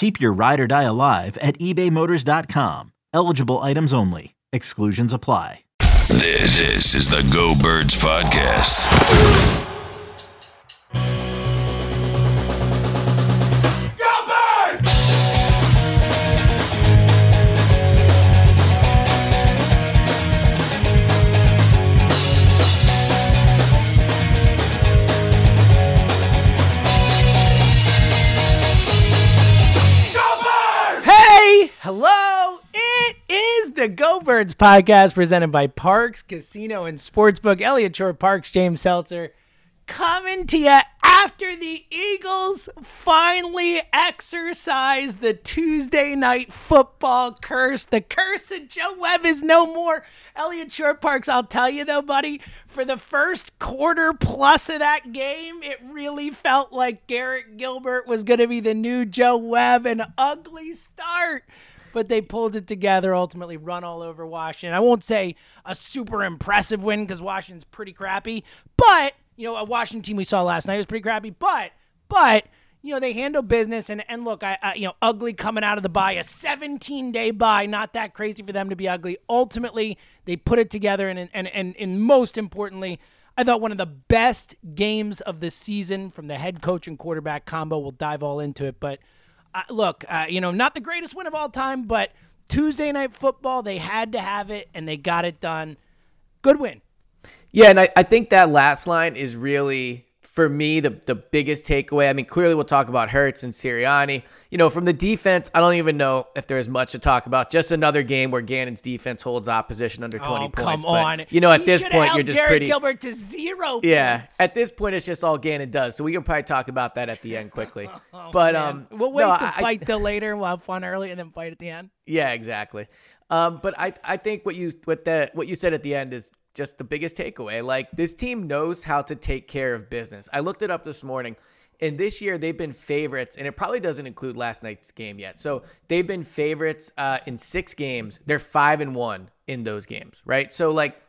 Keep your ride or die alive at ebaymotors.com. Eligible items only. Exclusions apply. This, is the Go Birds Podcast. The Go Birds podcast presented by Parx Casino and Sportsbook. Elliot Shorr-Parks, James Seltzer, coming to you after the Eagles finally exercise the Tuesday night football curse. The curse of Joe Webb is no more. Elliot Shorr-Parks, I'll tell you though, buddy, for the first quarter plus of that game, it really felt like Garrett Gilbert was going to be the new Joe Webb. An ugly start but they pulled it together, ultimately run all over Washington. I won't say a super impressive win because Washington's pretty crappy, but you know, a Washington team we saw last night was pretty crappy, but but you know, they handle business and and look, I, I you know, ugly coming out of the bye, a 17 day bye, not that crazy for them to be ugly. Ultimately, they put it together and and and, and most importantly, I thought one of the best games of the season from the head coach and quarterback combo. We'll dive all into it, but uh, look, uh, you know, not the greatest win of all time, but Tuesday night football, they had to have it and they got it done. Good win. Yeah, and I, I think that last line is really for me the the biggest takeaway. I mean, clearly we'll talk about Hurts and Sirianni. You know, from the defense, I don't even know if there's much to talk about. Just another game where Gannon's defense holds opposition under 20 oh, points. Come on. But, you know, at He this point, you're just Garrett pretty. Gilbert to zero. Yeah, points. at this point, it's just all Gannon does. So we can probably talk about that at the end quickly. Oh, but man. um, we'll wait no, to I- fight till later. We'll have fun early and then fight at the end. Yeah, exactly. Um, but I, I think what you what the what you said at the end is just the biggest takeaway. Like this team knows how to take care of business. I looked it up this morning, and this year they've been favorites, and it probably doesn't include last night's game yet. So they've been favorites uh, in six games. They're five and one in those games, right? So like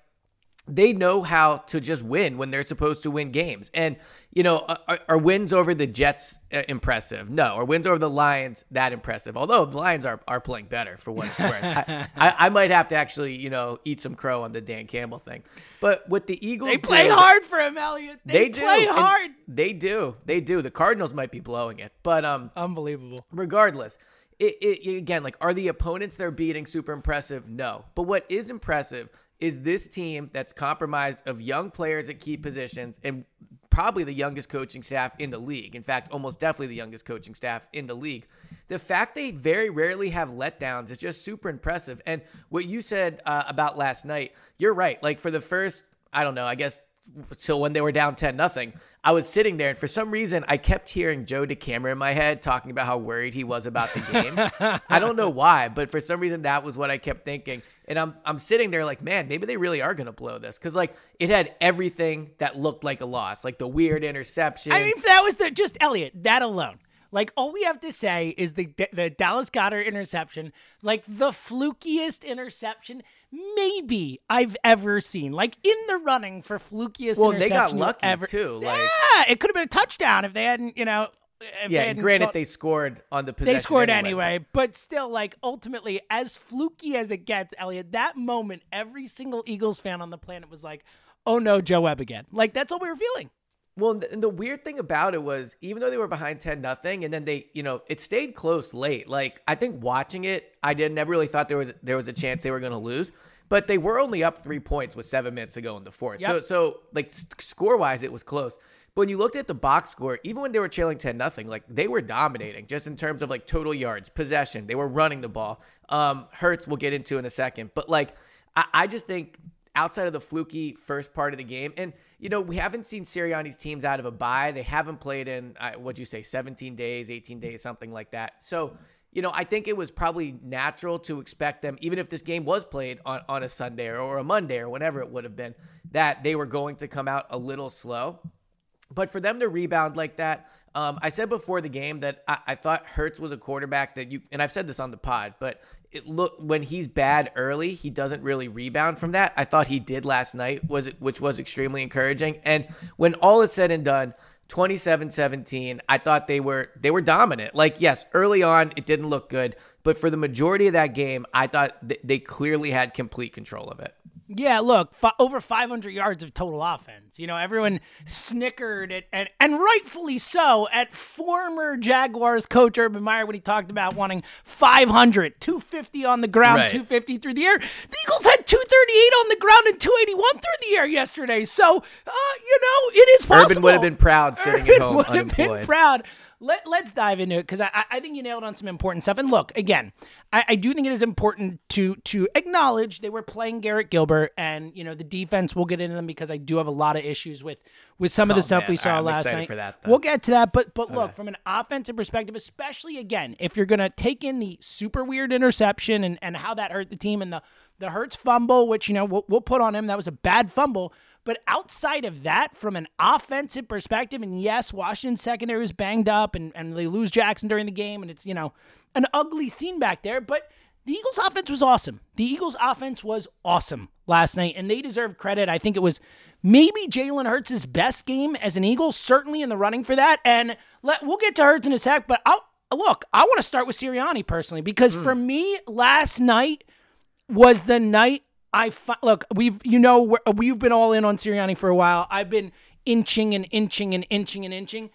they know how to just win when they're supposed to win games. And, you know, are, are wins over the Jets uh, impressive? No. Are wins over the Lions that impressive? Although the Lions are, are playing better for what it's worth. I, I, I might have to actually, you know, eat some crow on the Dan Campbell thing. But what the Eagles They play do- hard for him, Elliot. They, They, do. play and hard. They do. They do. The Cardinals might be blowing it. But um Unbelievable. regardless, it, it again, like, are the opponents they're beating super impressive? No. But what is impressive is this team that's compromised of young players at key positions and probably the youngest coaching staff in the league. In fact, almost definitely the youngest coaching staff in the league. The fact they very rarely have letdowns is just super impressive. And what you said uh, about last night, you're right. Like for the first, I don't know, I guess till when they were down 10 nothing. I was sitting there and for some reason I kept hearing Joe DeCamara in my head talking about how worried he was about the game. I don't know why, but for some reason that was what I kept thinking. And I'm I'm sitting there like, man, maybe they really are gonna blow this. Cause like it had everything that looked like a loss. Like the weird interception. I mean, that was the just Elliot, that alone. Like all we have to say is the the Dallas Goedert interception, like the flukiest interception maybe I've ever seen. Like in the running for flukiest well, interception they got lucky ever. too. Like yeah, it could have been a touchdown if they hadn't, you know. Yeah, they granted got- they scored on the possession. they scored anyway. anyway, but still, like ultimately, as fluky as it gets, Elliot, that moment, every single Eagles fan on the planet was like, "Oh no, Joe Webb again!" Like that's all we were feeling. Well, and the- and the weird thing about it was, even though they were behind ten nothing, and then they, you know, it stayed close late. Like I think watching it, I did never really thought there was there was a chance they were going to lose, but they were only up three points with seven minutes to go in the fourth. So Yep. so like score wise, it was close. But when you looked at the box score, even when they were trailing ten nothing, like they were dominating just in terms of like total yards, possession. They were running the ball. Um, Hurts we'll get into in a second, but like I, I just think outside of the fluky first part of the game. And, you know, we haven't seen Sirianni's teams out of a bye. They haven't played in, what'd you say, 17 days, 18 days, something like that. So, you know, I think it was probably natural to expect them, even if this game was played on, on a Sunday or a Monday or whenever it would have been, that they were going to come out a little slow. But for them to rebound like that, um, I said before the game that I, I thought Hurts was a quarterback that you, and I've said this on the pod, but it look when he's bad early, he doesn't really rebound from that. I thought he did last night, was which was extremely encouraging. And when all is said and done, 27-17, I thought they were they were dominant. Like yes, early on it didn't look good, but for the majority of that game, I thought th- they clearly had complete control of it. Yeah, look, fi- over 500 yards of total offense. You know, everyone snickered at, and and rightfully so at former Jaguars coach Urban Meyer when he talked about wanting 500, 250 on the ground, Right. 250 through the air. The Eagles had 238 on the ground and 281 through the air yesterday. So, uh, you know, it is possible. Urban would have been proud sitting at home would have been unemployed. proud. Let, let's dive into it because I, I- think you nailed on some important stuff. And look, again, I, I do think it is important to to acknowledge they were playing Garrett Gilbert, and you know the defense. We'll get into them because I do have a lot of issues with with some of the Oh, stuff man. we saw I'm last night. that, we'll get to that, but but look from an offensive perspective, especially again, if you're gonna take in the super weird interception and and how that hurt the team and the the Hurts fumble, which you know we'll, we'll put on him. That was a bad fumble. But outside of that, from an offensive perspective, and yes, Washington's secondary was banged up and, and they lose Jackson during the game, and it's, you know, an ugly scene back there. But the Eagles' offense was awesome. The Eagles' offense was awesome last night, and they deserve credit. I think it was maybe Jalen Hurts' best game as an Eagle, certainly in the running for that. And let, we'll get to Hurts in a sec, but I'll, look, I want to start with Sirianni personally because hmm. for me, last night was the night I fi- look. We've you know we're, we've been all in on Sirianni for a while. I've been inching and inching and inching and inching.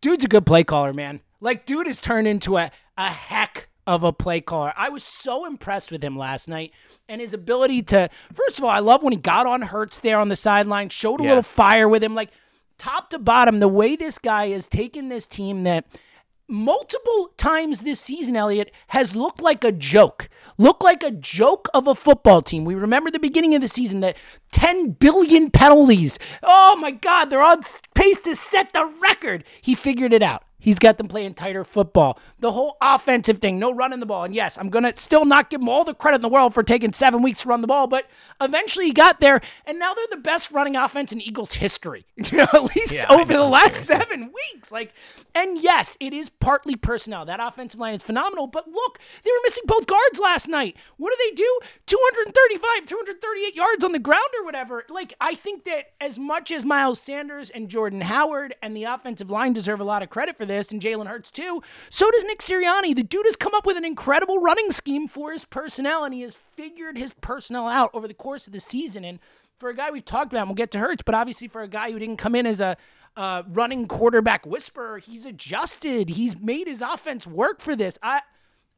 Dude's a good play caller, man. Like dude has turned into a a heck of a play caller. I was so impressed with him last night and his ability to. First of all, I love when he got on Hurts there on the sideline, showed a Yeah. little fire with him, like top to bottom. The way this guy has taken this team that multiple times this season, Elliot, has looked like a joke. Looked like a joke of a football team. We remember the beginning of the season that 10 billion penalties. Oh my God, they're on pace to set the record. He figured it out. He's got them playing tighter football. The whole offensive thing, no running the ball. And yes, I'm going to still not give him all the credit in the world for taking seven weeks to run the ball, but eventually he got there. And now they're the best running offense in Eagles history, you know, at least Yeah, over the last seven weeks. Like, and yes, it is partly personnel. That offensive line is phenomenal, but look, they were missing both guards last night. What do they do? 235, 238 yards on the ground or whatever. Like, I think that as much as Miles Sanders and Jordan Howard and the offensive line deserve a lot of credit for this, and Jalen Hurts too, so does Nick Sirianni. The dude has come up with an incredible running scheme for his personnel, and he has figured his personnel out over the course of the season. And for a guy we've talked about, and we'll get to Hurts, but obviously for a guy who didn't come in as a uh, running quarterback whisperer, he's adjusted. He's made his offense work for this. I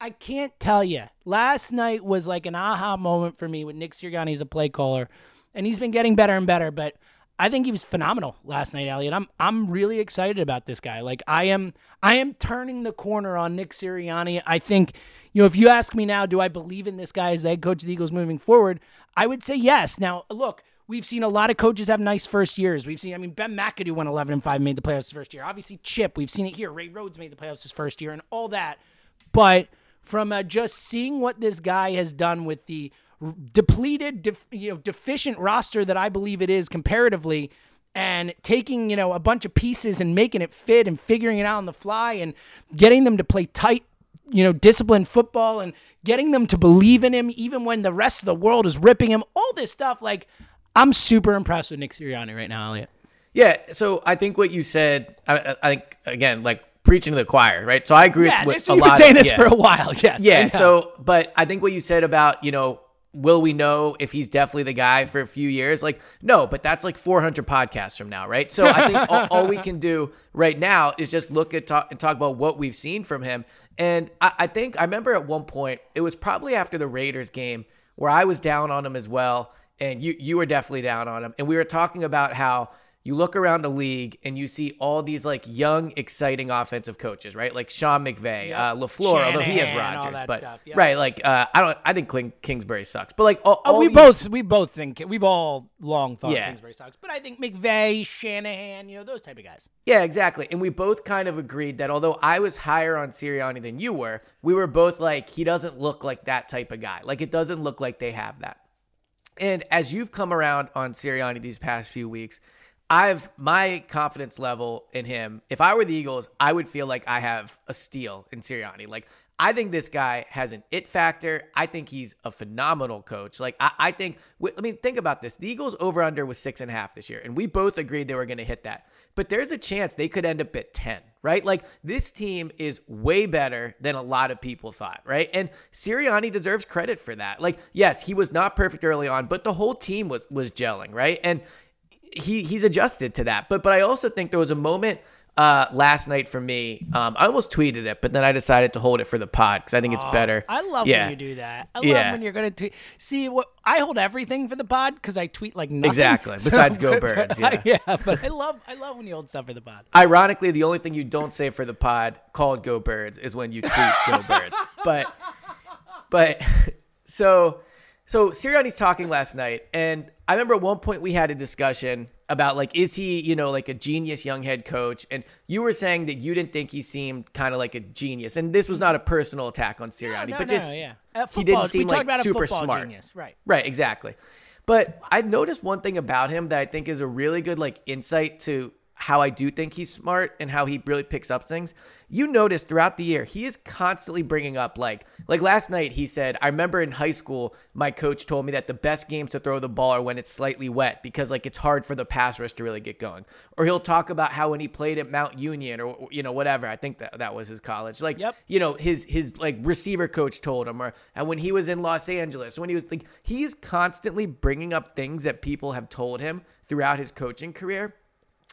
I can't tell you. Last night was like an aha moment for me with Nick Sirianni as a play caller, and he's been getting better and better. But I think he was phenomenal last night, Elliot. I'm I'm really excited about this guy. Like I am I am turning the corner on Nick Sirianni. I think, you know, if you ask me now, do I believe in this guy as the head coach of the Eagles moving forward? I would say yes. Now, look, we've seen a lot of coaches have nice first years. We've seen, I mean, Ben McAdoo went 11 and 5, made the playoffs his first year. Obviously, Chip, we've seen it here. Ray Rhodes made the playoffs his first year and all that. But from uh, just seeing what this guy has done with the depleted, def, you know, deficient roster that I believe it is comparatively, and taking you know a bunch of pieces and making it fit and figuring it out on the fly and getting them to play tight, you know, disciplined football and getting them to believe in him even when the rest of the world is ripping him. All this stuff, like I'm super impressed with Nick Sirianni right now, Elliot. Yeah, so I think what you said, I, I think again, like preaching to the choir, right? So I agree Yeah, with this, a you've lot. been saying of, this yeah. for a while. Yes. Yeah. So, but I think what you said about, you know, will we know if he's definitely the guy for a few years? Like, no, but that's like 400 podcasts from now, right? So I think all, all we can do right now is just look at talk and talk about what we've seen from him. And I, I think I remember at one point, it was probably after the Raiders game where I was down on him as well. And you, you were definitely down on him. And we were talking about how you look around the league and you see all these like young, exciting offensive coaches, right? Like Sean McVay, uh, Lafleur, although he has Shanahan, Rodgers, but stuff, yeah. right, like uh, I don't, I think Kingsbury sucks, but like all, Oh, all we these- both we both think we've all long thought Yeah. Kingsbury sucks, but I think McVay, Shanahan, you know those type of guys. yeah, exactly. And we both kind of agreed that although I was higher on Sirianni than you were, we were both like he doesn't look like that type of guy. Like it doesn't look like they have that. And as you've come around on Sirianni these past few weeks, I've my confidence level in him. If I were the Eagles, I would feel like I have a steal in Sirianni. Like I think this guy has an it factor. I think he's a phenomenal coach. Like I, I think. I mean, think about this. The Eagles over under was six and a half this year, and we both agreed they were going to hit that. But there's a chance they could end up at ten. Right? Like this team is way better than a lot of people thought. Right? And Sirianni deserves credit for that. Like yes, he was not perfect early on, but the whole team was was gelling. Right? And he he's adjusted to that. But but I also think there was a moment uh, last night for me. Um, I almost tweeted it, but then I decided to hold it for the pod because I think it's better. I love Yeah. when you do that. I love Yeah. when you're going to tweet. See, what I hold everything for the pod because I tweet like nothing. Exactly. Besides Go but- Birds, but I- yeah. yeah, but I love I love when you hold stuff for the pod. Ironically, the only thing you don't say for the pod called Go Birds is when you tweet Go Birds. But but so so Sirianni's talking last night, and I remember at one point we had a discussion about like is he you know like a genius young head coach, and you were saying that you didn't think he seemed kind of like a genius, and this was not a personal attack on Sirianni, no, but no, just yeah. Uh, a he didn't seem like super football smart. genius, right? Right, exactly. But I noticed one thing about him that I think is a really good like insight to how I do think he's smart and how he really picks up things. You notice throughout the year, he is constantly bringing up like like last night he said, I remember in high school my coach told me that the best games to throw the ball are when it's slightly wet because like it's hard for the pass rush to really get going. Or he'll talk about how when he played at Mount Union or you know whatever, I think that that was his college. Like Yep. you know his his like receiver coach told him or and when he was in Los Angeles when he was like he's constantly bringing up things that people have told him throughout his coaching career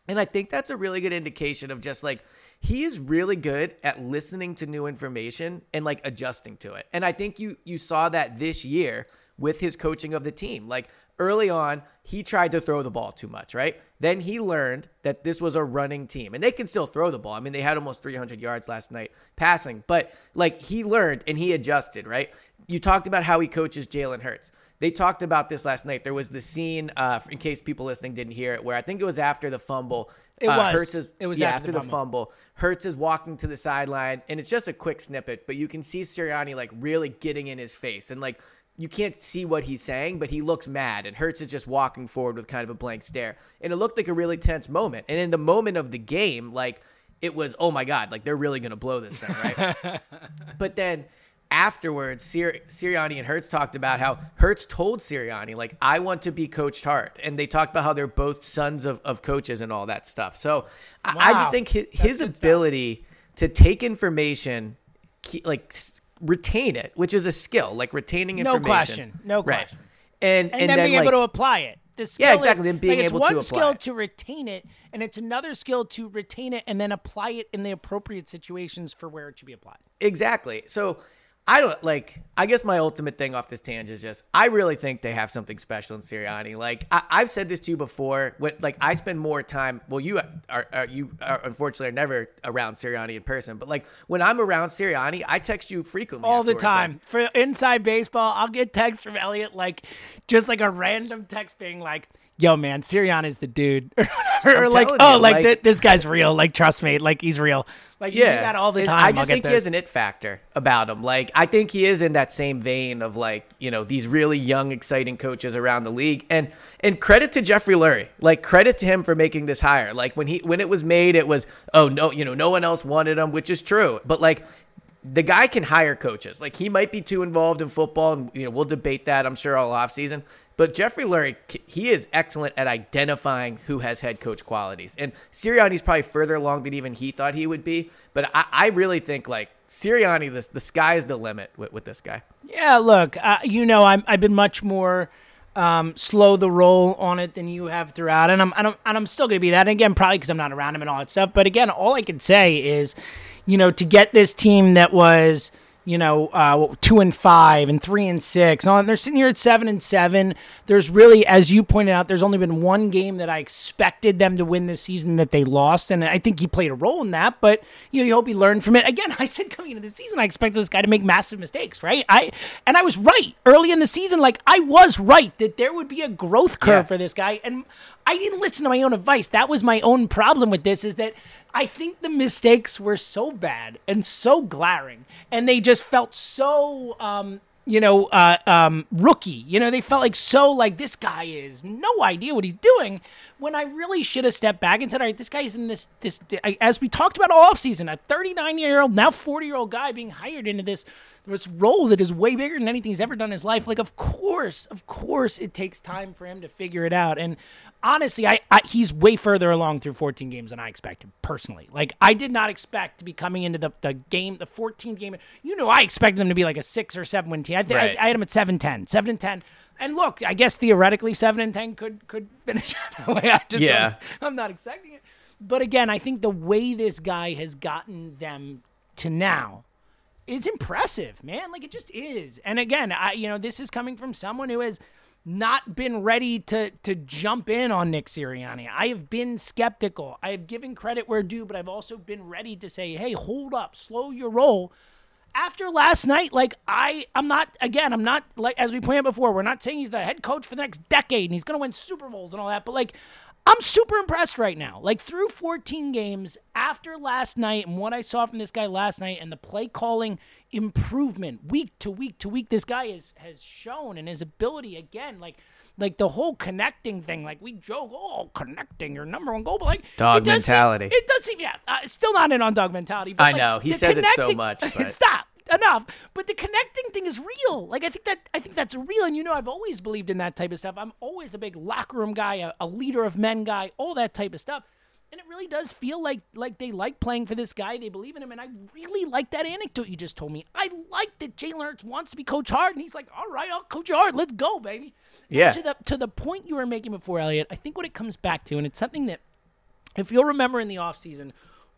and I think that's a really good indication of just like he is really good at listening to new information and like adjusting to it. And I think you you saw that this year with his coaching of the team. Like early on, he tried to throw the ball too much, right? Then he learned that this was a running team and they can still throw the ball. I mean, they had almost 300 yards last night passing, but like he learned and he adjusted, right? You talked about how he coaches Jalen Hurts. They talked about this last night. There was the scene, uh, in case people listening didn't hear it, where I think it was after the fumble. It uh, was. Hurts is, It was yeah, after the the fumble. Hurts is walking to the sideline, and it's just a quick snippet, but you can see Sirianni like really getting in his face, and like you can't see what he's saying, but he looks mad, and Hurts is just walking forward with kind of a blank stare, and it looked like a really tense moment. And in the moment of the game, like it was, oh my god, like they're really gonna blow this thing, right? but then afterwards, Sir- Sirianni and Hurts talked about how Hurts told Sirianni, like, I want to be coached hard. And they talked about how they're both sons of, of coaches and all that stuff. So I, I just think his, his good stuff. ability to take information, ke- like, retain it, which is a skill, like retaining information. No question. No Right. question. And, and, and, then, being like, able to apply it. The skill Yeah, is- exactly, then being like, it's able to one skill to retain it, and it's another skill to retain it and then apply it in the appropriate situations for where it should be applied. Exactly. So I don't like. I guess my ultimate thing off this tangent is just I really think they have something special in Sirianni. Like I, have said this to you before. When like I spend more time. Well, you are, are you are, unfortunately are never around Sirianni in person. But like when I'm around Sirianni, I text you frequently all the time like- for inside baseball. I'll get texts from Elliot like just like a random text being like. Yo, man, Sirianni is the dude, or, or like, oh, you, like, like- th- this guy's real. Like, trust me, like he's real. Like, you do that all the time. I just think he has an it factor about him. Like I think he is in that same vein of like you know these really young, exciting coaches around the league. And and credit to Jeffrey Lurie. Like credit to him for making this hire. Like when he when it was made, it was oh no, you know no one else wanted him, which is true. But like the guy can hire coaches. Like he might be too involved in football, and you know we'll debate that. I'm sure all off season. But Jeffrey Lurie, he is excellent at identifying who has head coach qualities. And Sirianni's probably further along than even he thought he would be. But I, I really think like Sirianni, this the sky is the limit with, with this guy. Yeah, look, uh, you know, I'm, I've been much more um, slow the roll on it than you have throughout, and I'm and I'm, and I'm still going to be that. And again, probably because I'm not around him and all that stuff. But again, all I can say is, you know, to get this team that was you know, uh, two and five and three and six. And they're sitting here at seven and seven. There's really, as you pointed out, there's only been one game that I expected them to win this season that they lost, and I think he played a role in that. But you know, you hope he learned from it. Again, I said coming into the season, I expected this guy to make massive mistakes, right? I and I was right early in the season. Like I was right that there would be a growth curve Yeah. for this guy, and I didn't listen to my own advice. That was my own problem with this. Is that I think the mistakes were so bad and so glaring, and they just felt so, um, you know, uh, um, rookie. You know, they felt like so like this guy is no idea what he's doing. When I really should have stepped back and said, all right, this guy is in this this as we talked about all offseason, a 39 year old now 40 year old guy being hired into this this role that is way bigger than anything he's ever done in his life. Like, of course, of course, it takes time for him to figure it out. And honestly, I, I he's way further along through 14 games than I expected personally. Like, I did not expect to be coming into the, the game, the 14th game. You know, I expected them to be like a six or seven win team. I, think Right. I, I had him at 7 10, 7 and 10. And look, I guess theoretically, seven and ten could could finish that way. I just Yeah. I'm not expecting it. But again, I think the way this guy has gotten them to now is impressive, man. Like it just is. And again, I you know, this is coming from someone who has not been ready to to jump in on Nick Sirianni. I have been skeptical. I have given credit where due, but I've also been ready to say, "Hey, hold up, slow your roll." After last night, like I, I'm not again. I'm not like as we pointed before. We're not saying he's the head coach for the next decade and he's going to win Super Bowls and all that. But like, I'm super impressed right now. Like through 14 games after last night and what I saw from this guy last night and the play calling improvement week to week to week, this guy is has shown and his ability again, like like the whole connecting thing. Like we joke, oh, connecting your number one goal, but like Dog it does seem- mentality. it does seem, yeah, uh, still not in on dog mentality. But I like, know, he says it so much, but- Stop enough. But the connecting thing is real. Like I think that I think that's real. And you know, I've always believed in that type of stuff. I'm always a big locker room guy, a, a leader of men guy, all that type of stuff. And it really does feel like like they like playing for this guy. They believe in him, and I really like that anecdote you just told me. I like that Jalen Hurts wants to be Coach Hard, and he's like, "All right, I'll coach you hard. Let's go, baby." And Yeah. To the to the point you were making before, Elliot, I think what it comes back to, and it's something that if you'll remember in the offseason,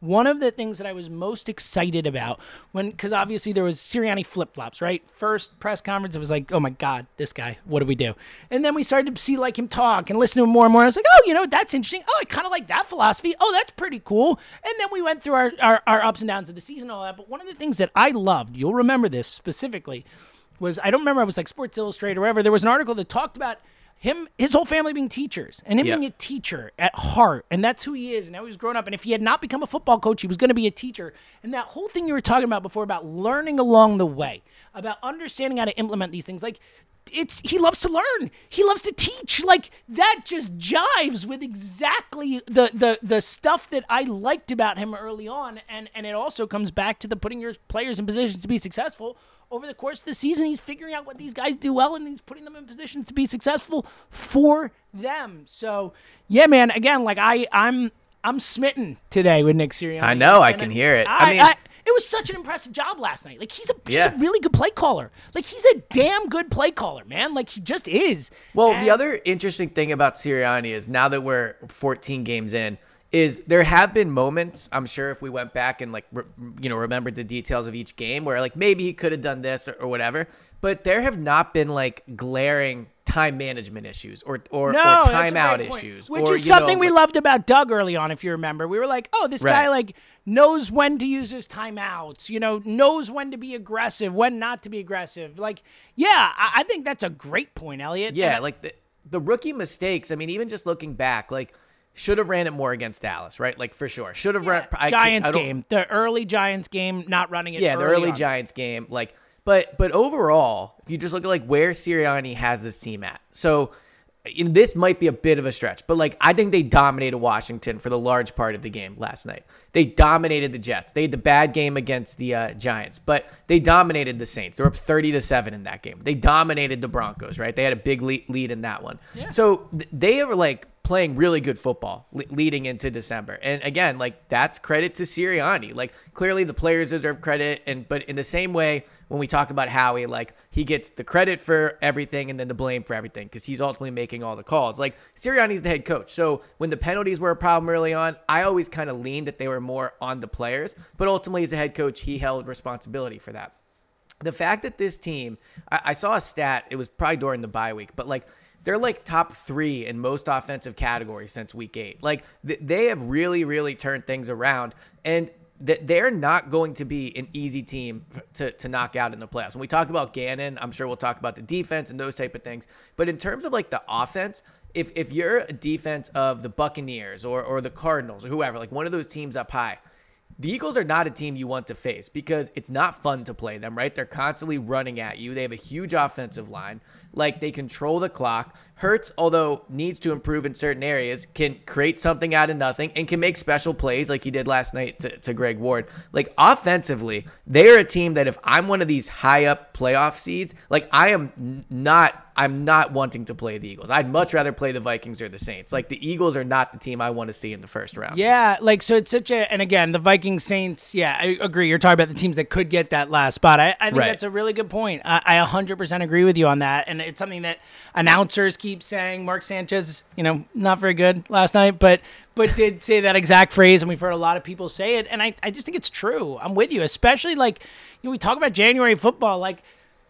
one of the things that I was most excited about when, because obviously there was Sirianni flip flops, right? First press conference, it was like, oh my God, this guy, what do we do? And then we started to see like him talk and listen to him more and more. I was like, oh, you know, that's interesting. Oh, I kind of like that philosophy. Oh, that's pretty cool. And then we went through our, our, our ups and downs of the season all that. But one of the things that I loved, you'll remember this specifically, was I don't remember, it was like Sports Illustrated or whatever. There was an article that talked about him, his whole family being teachers, and him Yeah. being a teacher at heart, and that's who he is. And now he's grown up. And if he had not become a football coach, he was going to be a teacher. And that whole thing you were talking about before about learning along the way, about understanding how to implement these things, like. It's he loves to learn. He loves to teach. Like that just jives with exactly the the the stuff that I liked about him early on, and and it also comes back to the putting your players in positions to be successful over the course of the season, he's figuring out what these guys do well and he's putting them in positions to be successful for them. So, yeah, man. Again, like I, I'm, I'm smitten today with Nick Sirianni. I know, I can hear it. I I, mean- I- it was such an impressive job last night. Like he's a, he's Yeah. a really good play caller. Like he's a damn good play caller, man. Like he just is. Well, And- the other interesting thing about Sirianni is now that we're 14 games in, is there have been moments, I'm sure if we went back and like, re- you know, remembered the details of each game where like maybe he could have done this or, or whatever, but there have not been like glaring time management issues or or, No, or timeout issues, which or, is you know, something we like- loved about Doug early on. If you remember, we were like, "Oh, this guy like knows when to use his timeouts. You know, knows when to be aggressive, when not to be aggressive." Like, yeah, I, I think that's a great point, Elliot. Yeah, And- like the the rookie mistakes. I mean, even just looking back, like should have ran it more against Dallas, right? Like for sure, should have ran I- Giants I game, the early Giants game, not running it. Yeah, the early on. Giants game, like, but but overall, if you just look at like where Sirianni has this team at, so. This might be a bit of a stretch, but like I think they dominated Washington for the large part of the game last night. They dominated the Jets. They had the bad game against the uh, Giants, but they dominated the Saints. They were up thirty to seven in that game. They dominated the Broncos. Right? They had a big lead, in that one. Yeah. So th- they were like playing really good football le- leading into December. And again, like that's credit to Sirianni. Like clearly the players deserve credit and but in the same way when we talk about Howie, like he gets the credit for everything and then the blame for everything because he's ultimately making all the calls. Like Sirianni's the head coach. So when the penalties were a problem early on, I always kind of leaned that they were more on the players, but ultimately as a head coach, he held responsibility for that the fact that this team, I, I saw a stat, it was probably during the bye week, but like they're like top three in most offensive categories since week eight. Like th- they have really, really turned things around, and th- they're not going to be an easy team to, to knock out in the playoffs. When we talk about Gannon, I'm sure we'll talk about the defense and those type of things. But in terms of like the offense, if if you're a defense of the Buccaneers or or the Cardinals or whoever, like one of those teams up high. The Eagles are not a team you want to face because it's not fun to play them, right? They're constantly running at you. They have a huge offensive line. Like they control the clock. Hurts, although needs to improve in certain areas, can create something out of nothing and can make special plays like he did last night to, to Greg Ward. Like offensively, they're a team that if I'm one of these high up playoff seeds, like I am not I'm not wanting to play the Eagles. I'd much rather play the Vikings or the Saints. Like the Eagles are not the team I want to see in the first round. Yeah, like so it's such a and again the Vikings Saints. Yeah, I agree. You're talking about the teams that could get that last spot. I, I think Right. that's a really good point. I, I 100% agree with you on that, and it's something that announcers keep saying. Mark Sanchez, you know, not very good last night, but but did say that exact phrase, and we've heard a lot of people say it, and I I just think it's true. I'm with you, especially like you know we talk about January football, like.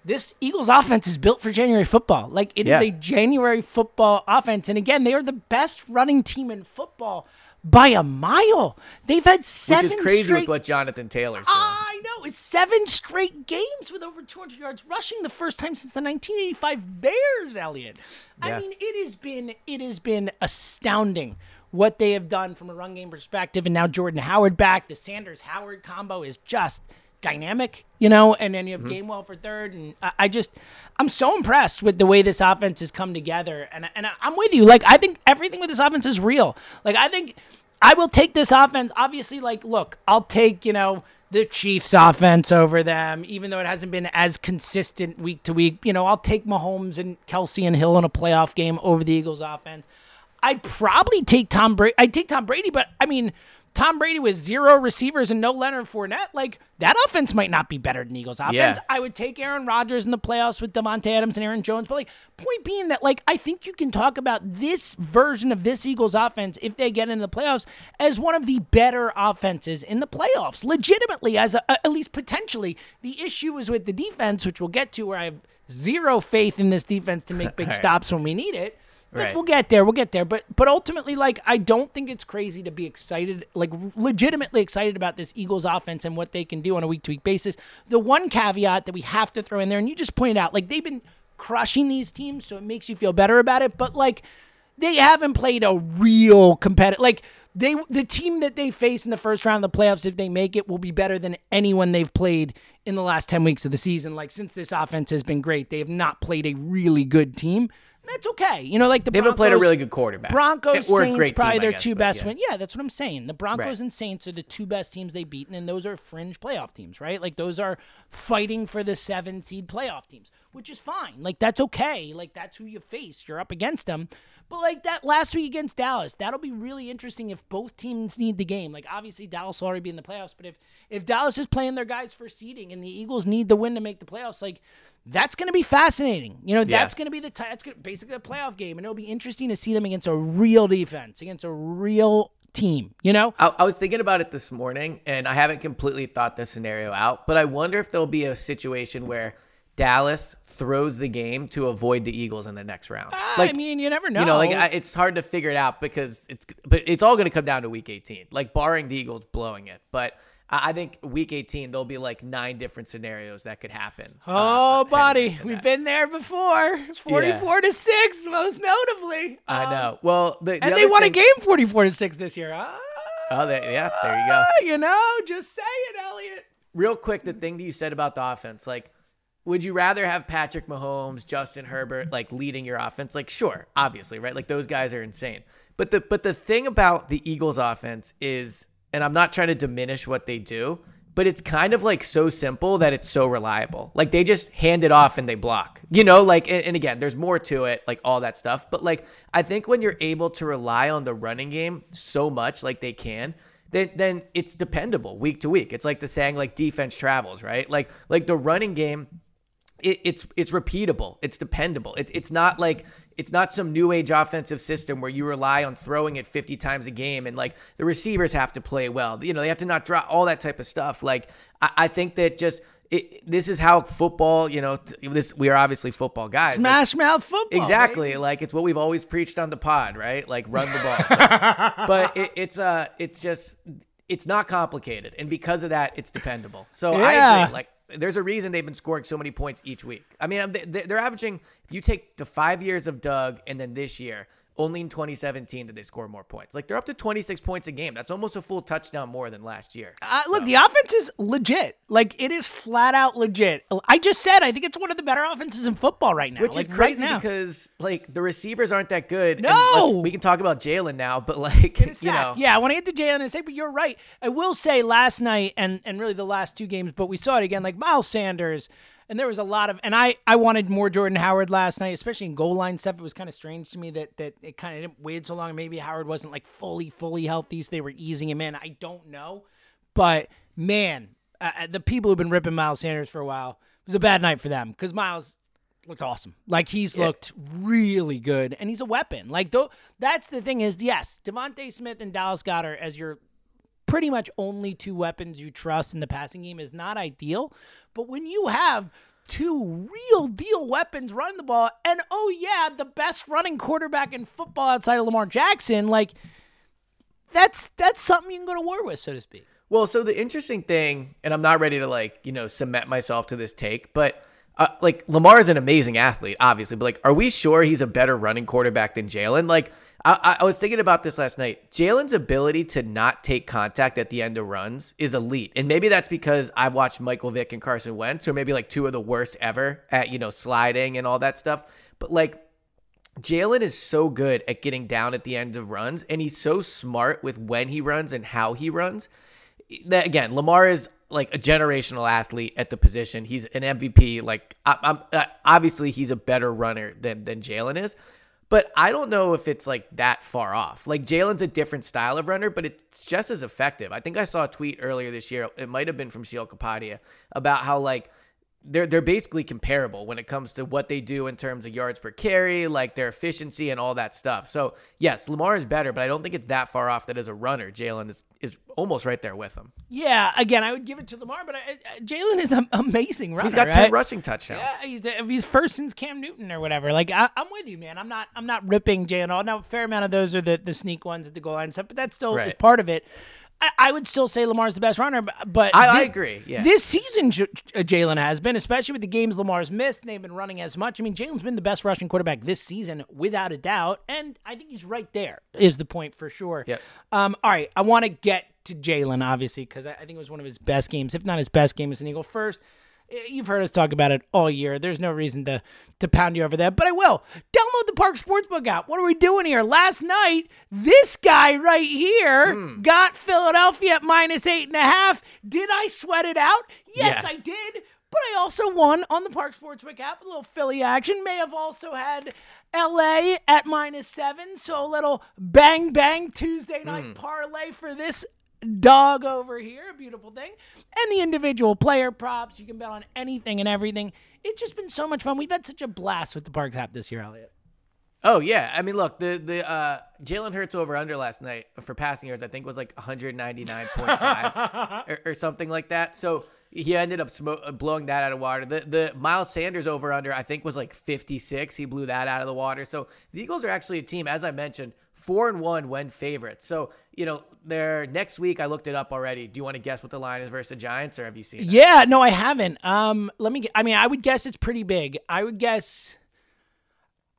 This Eagles offense is built for January football. Like it is Yeah. a January football offense. And again, they are the best running team in football by a mile. They've had Which seven is crazy straight. with what Jonathan Taylor's doing. I know it's seven straight games with over 200 yards rushing, the first time since the 1985 Bears. Elliot, Yeah. I mean, it has been it has been astounding what they have done from a run game perspective, and now Jordan Howard back. The Sanders Howard combo is just dynamic, you know. And then you have Mm-hmm. Gainwell for third, and I, I just I'm so impressed with the way this offense has come together. And and I'm with you. Like I think everything with this offense is real. Like I think I will take this offense. Obviously, like look, I'll take you know the Chiefs offense over them, even though it hasn't been as consistent week to week. You know, I'll take Mahomes and Kelsey and Hill in a playoff game over the Eagles offense. I'd probably take Tom Brady. I'd take Tom Brady, but I mean, Tom Brady with zero receivers and no Leonard Fournette, like that offense might not be better than Eagles offense. Yeah. I would take Aaron Rodgers in the playoffs with Davante Adams and Aaron Jones. But like, point being that like I think you can talk about this version of this Eagles offense if they get into the playoffs as one of the better offenses in the playoffs, legitimately as a, at least potentially. The issue is with the defense, which we'll get to, where I have zero faith in this defense to make big stops when we need it. Right. we'll get there. We'll get there. But but ultimately, like I don't think it's crazy to be excited, like legitimately excited about this Eagles offense and what they can do on a week to week basis. The one caveat that we have to throw in there, and you just pointed out, like they've been crushing these teams, so it makes you feel better about it. But like they haven't played a real competitive like they the team that they face in the first round of the playoffs if they make it will be better than anyone they've played in the last 10 weeks of the season like since this offense has been great they have not played a really good team that's okay you know like the They haven't played a Broncos- really good quarterback. Broncos, Saints, great probably team, their guess, two best yeah. wins. Yeah, that's what I'm saying. The Broncos Right. and Saints are the two best teams they've beaten, and those are fringe playoff teams, right? Like those are fighting for the seven seed playoff teams, which is fine. Like that's okay. Like that's who you face. You're up against them. But like that last week against Dallas, that'll be really interesting if both teams need the game. Like obviously Dallas will already be in the playoffs, but if if Dallas is playing their guys for seeding and the Eagles need the win to make the playoffs, like that's going to be fascinating. You know, Yeah. that's going to be the t- that's gonna, basically a playoff game, and it'll be interesting to see them against a real defense, against a real team, you know? I, I was thinking about it this morning, and I haven't completely thought this scenario out, but I wonder if there'll be a situation where Dallas throws the game to avoid the Eagles in the next round. Ah, like, I mean, you never know. You know, like I, it's hard to figure it out because it's, but it's all going to come down to Week 18, like barring the Eagles blowing it. But I think Week 18 there'll be like nine different scenarios that could happen. uh, Oh, heading buddy, we've been there before. 44 to 6, most notably. I Um, know. Well, the, the And they won a game 44 to 6 this year. Ah, Oh, there, yeah, there you go. You know, just say it, Elliot. real quick, the thing that you said about the offense, like, would you rather have Patrick Mahomes, Justin Herbert, like leading your offense? Like, sure, obviously, right? Like those guys are insane. But the but the thing about the Eagles offense is, and I'm not trying to diminish what they do, but it's kind of like so simple that it's so reliable. Like they just hand it off and they block. You know, like and, and again, there's more to it, like all that stuff. But like I think when you're able to rely on the running game so much, like they can, then then it's dependable week to week. It's like the saying like defense travels, right? Like like the running game it, it's it's repeatable. It's dependable. It, it's not like it's not some new age offensive system where you rely on throwing it 50 times a game and like the receivers have to play well. You know, they have to not drop all that type of stuff. Like I, I think that just it, this is how football. You know, this we are obviously football guys. Like, Smash mouth football. Exactly. baby. Like it's what we've always preached on the pod, right? Like run the ball. but it, it's uh it's just it's not complicated, and because of that, it's dependable. So I Yeah. agree. Like there's a reason they've been scoring so many points each week. I mean, they- they're averaging. If you take the five years of Doug and then this year. Only in 2017 did they score more points. Like they're up to 26 points a game. That's almost a full touchdown more than last year. Uh, look, the offense is legit. Like it is flat out legit. I just said I think it's one of the better offenses in football right now. Which like, is crazy right because like the receivers aren't that good. And No! let's- we can talk about Jalen now, but like you know, yeah, I want to get to Jalen and say, but you're right. I will say last night and and really the last two games, but we saw it again. Like Miles Sanders, and there was a lot of, and I I wanted more Jordan Howard last night, especially in goal line stuff. It was kind of strange to me that that it kind of didn't wait so long. Maybe Howard wasn't like fully fully healthy, so they were easing him in. I don't know, but man, uh, uh, the people who've been ripping Miles Sanders for a while it was a bad night for them because Miles looked awesome. Like he's looked really good, and he's a weapon. Like though, that's the thing is, yes, DeVonta Smith and Dallas Goedert as your pretty much only two weapons you trust in the passing game is not ideal. But when you have two real deal weapons running the ball, and oh yeah, the best running quarterback in football outside of Lamar Jackson, like that's that's something you can go to war with, so to speak. Well, so the interesting thing, and I'm not ready to like, you know, cement myself to this take, but uh, like Lamar is an amazing athlete, obviously, but like, are we sure he's a better running quarterback than Jalen? Like, I, I was thinking about this last night. Jalen's ability to not take contact at the end of runs is elite. And maybe that's because I've watched Michael Vick and Carson Wentz, who maybe like two of the worst ever at, you know, sliding and all that stuff. But like, Jalen is so good at getting down at the end of runs, and he's so smart with when he runs and how he runs. That again, Lamar is like a generational athlete at the position. He's an MVP. Like, I, I'm uh, obviously he's a better runner than than Jalen is, but I don't know if it's like that far off. Like Jalen's a different style of runner, but it's just as effective. I think I saw a tweet earlier this year. It might have been from Sheil Kapadia about how like they're they're basically comparable when it comes to what they do in terms of yards per carry, like their efficiency and all that stuff. So yes, Lamar is better, but I don't think it's that far off that as a runner, Jalen is is almost right there with him. Yeah, again, I would give it to Lamar, but Jalen is an amazing runner. He's got ten right? rushing touchdowns. Yeah, he's uh, he's first since Cam Newton or whatever. Like I, I'm with you, man. I'm not I'm not ripping Jalen all. Now a fair amount of those are the the sneak ones at the goal line stuff, but that still is part of it. I, I would still say Lamar's the best runner, but, I- I agree, yeah. this season J- J- Jalen has been, especially with the games Lamar's missed. And they've been running as much. I mean, Jalen's been the best rushing quarterback this season without a doubt, and I think he's right there. Is the point for sure. Yep. Um. All right, I want to get to Jalen obviously because I, I think it was one of his best games, if not his best game as an Eagle. First. You've heard us talk about it all year. There's no reason to to pound you over that, but I will. Download the Parx Sportsbook app. What are we doing here? Last night, this guy right here hmm. got Philadelphia at minus eight and a half. Did I sweat it out? Yes, Yes. I did. But I also won on the Parx Sportsbook app. A little Philly action. May have also had LA at minus seven. So a little bang bang Tuesday night hmm. parlay for this dog over here. A beautiful thing. And the individual player props. You can bet on anything and everything. It's just been so much fun. We've had such a blast with the Parx app this year, Elliot. Oh yeah, I mean, look, the the uh, Jalen Hurts over under last night for passing yards, I think was like 199.5 or, or something like that. So he ended up smo- blowing that out of water. The the Miles Sanders over under I think was like 56. He blew that out of the water. So the Eagles are actually a team, as I mentioned, four and one when favorites. So you know, they're next week. I looked it up already. Do you want to guess what the line is versus the Giants, or have you seen it? Yeah, no, I haven't. Um, let me. I mean, I would guess it's pretty big. I would guess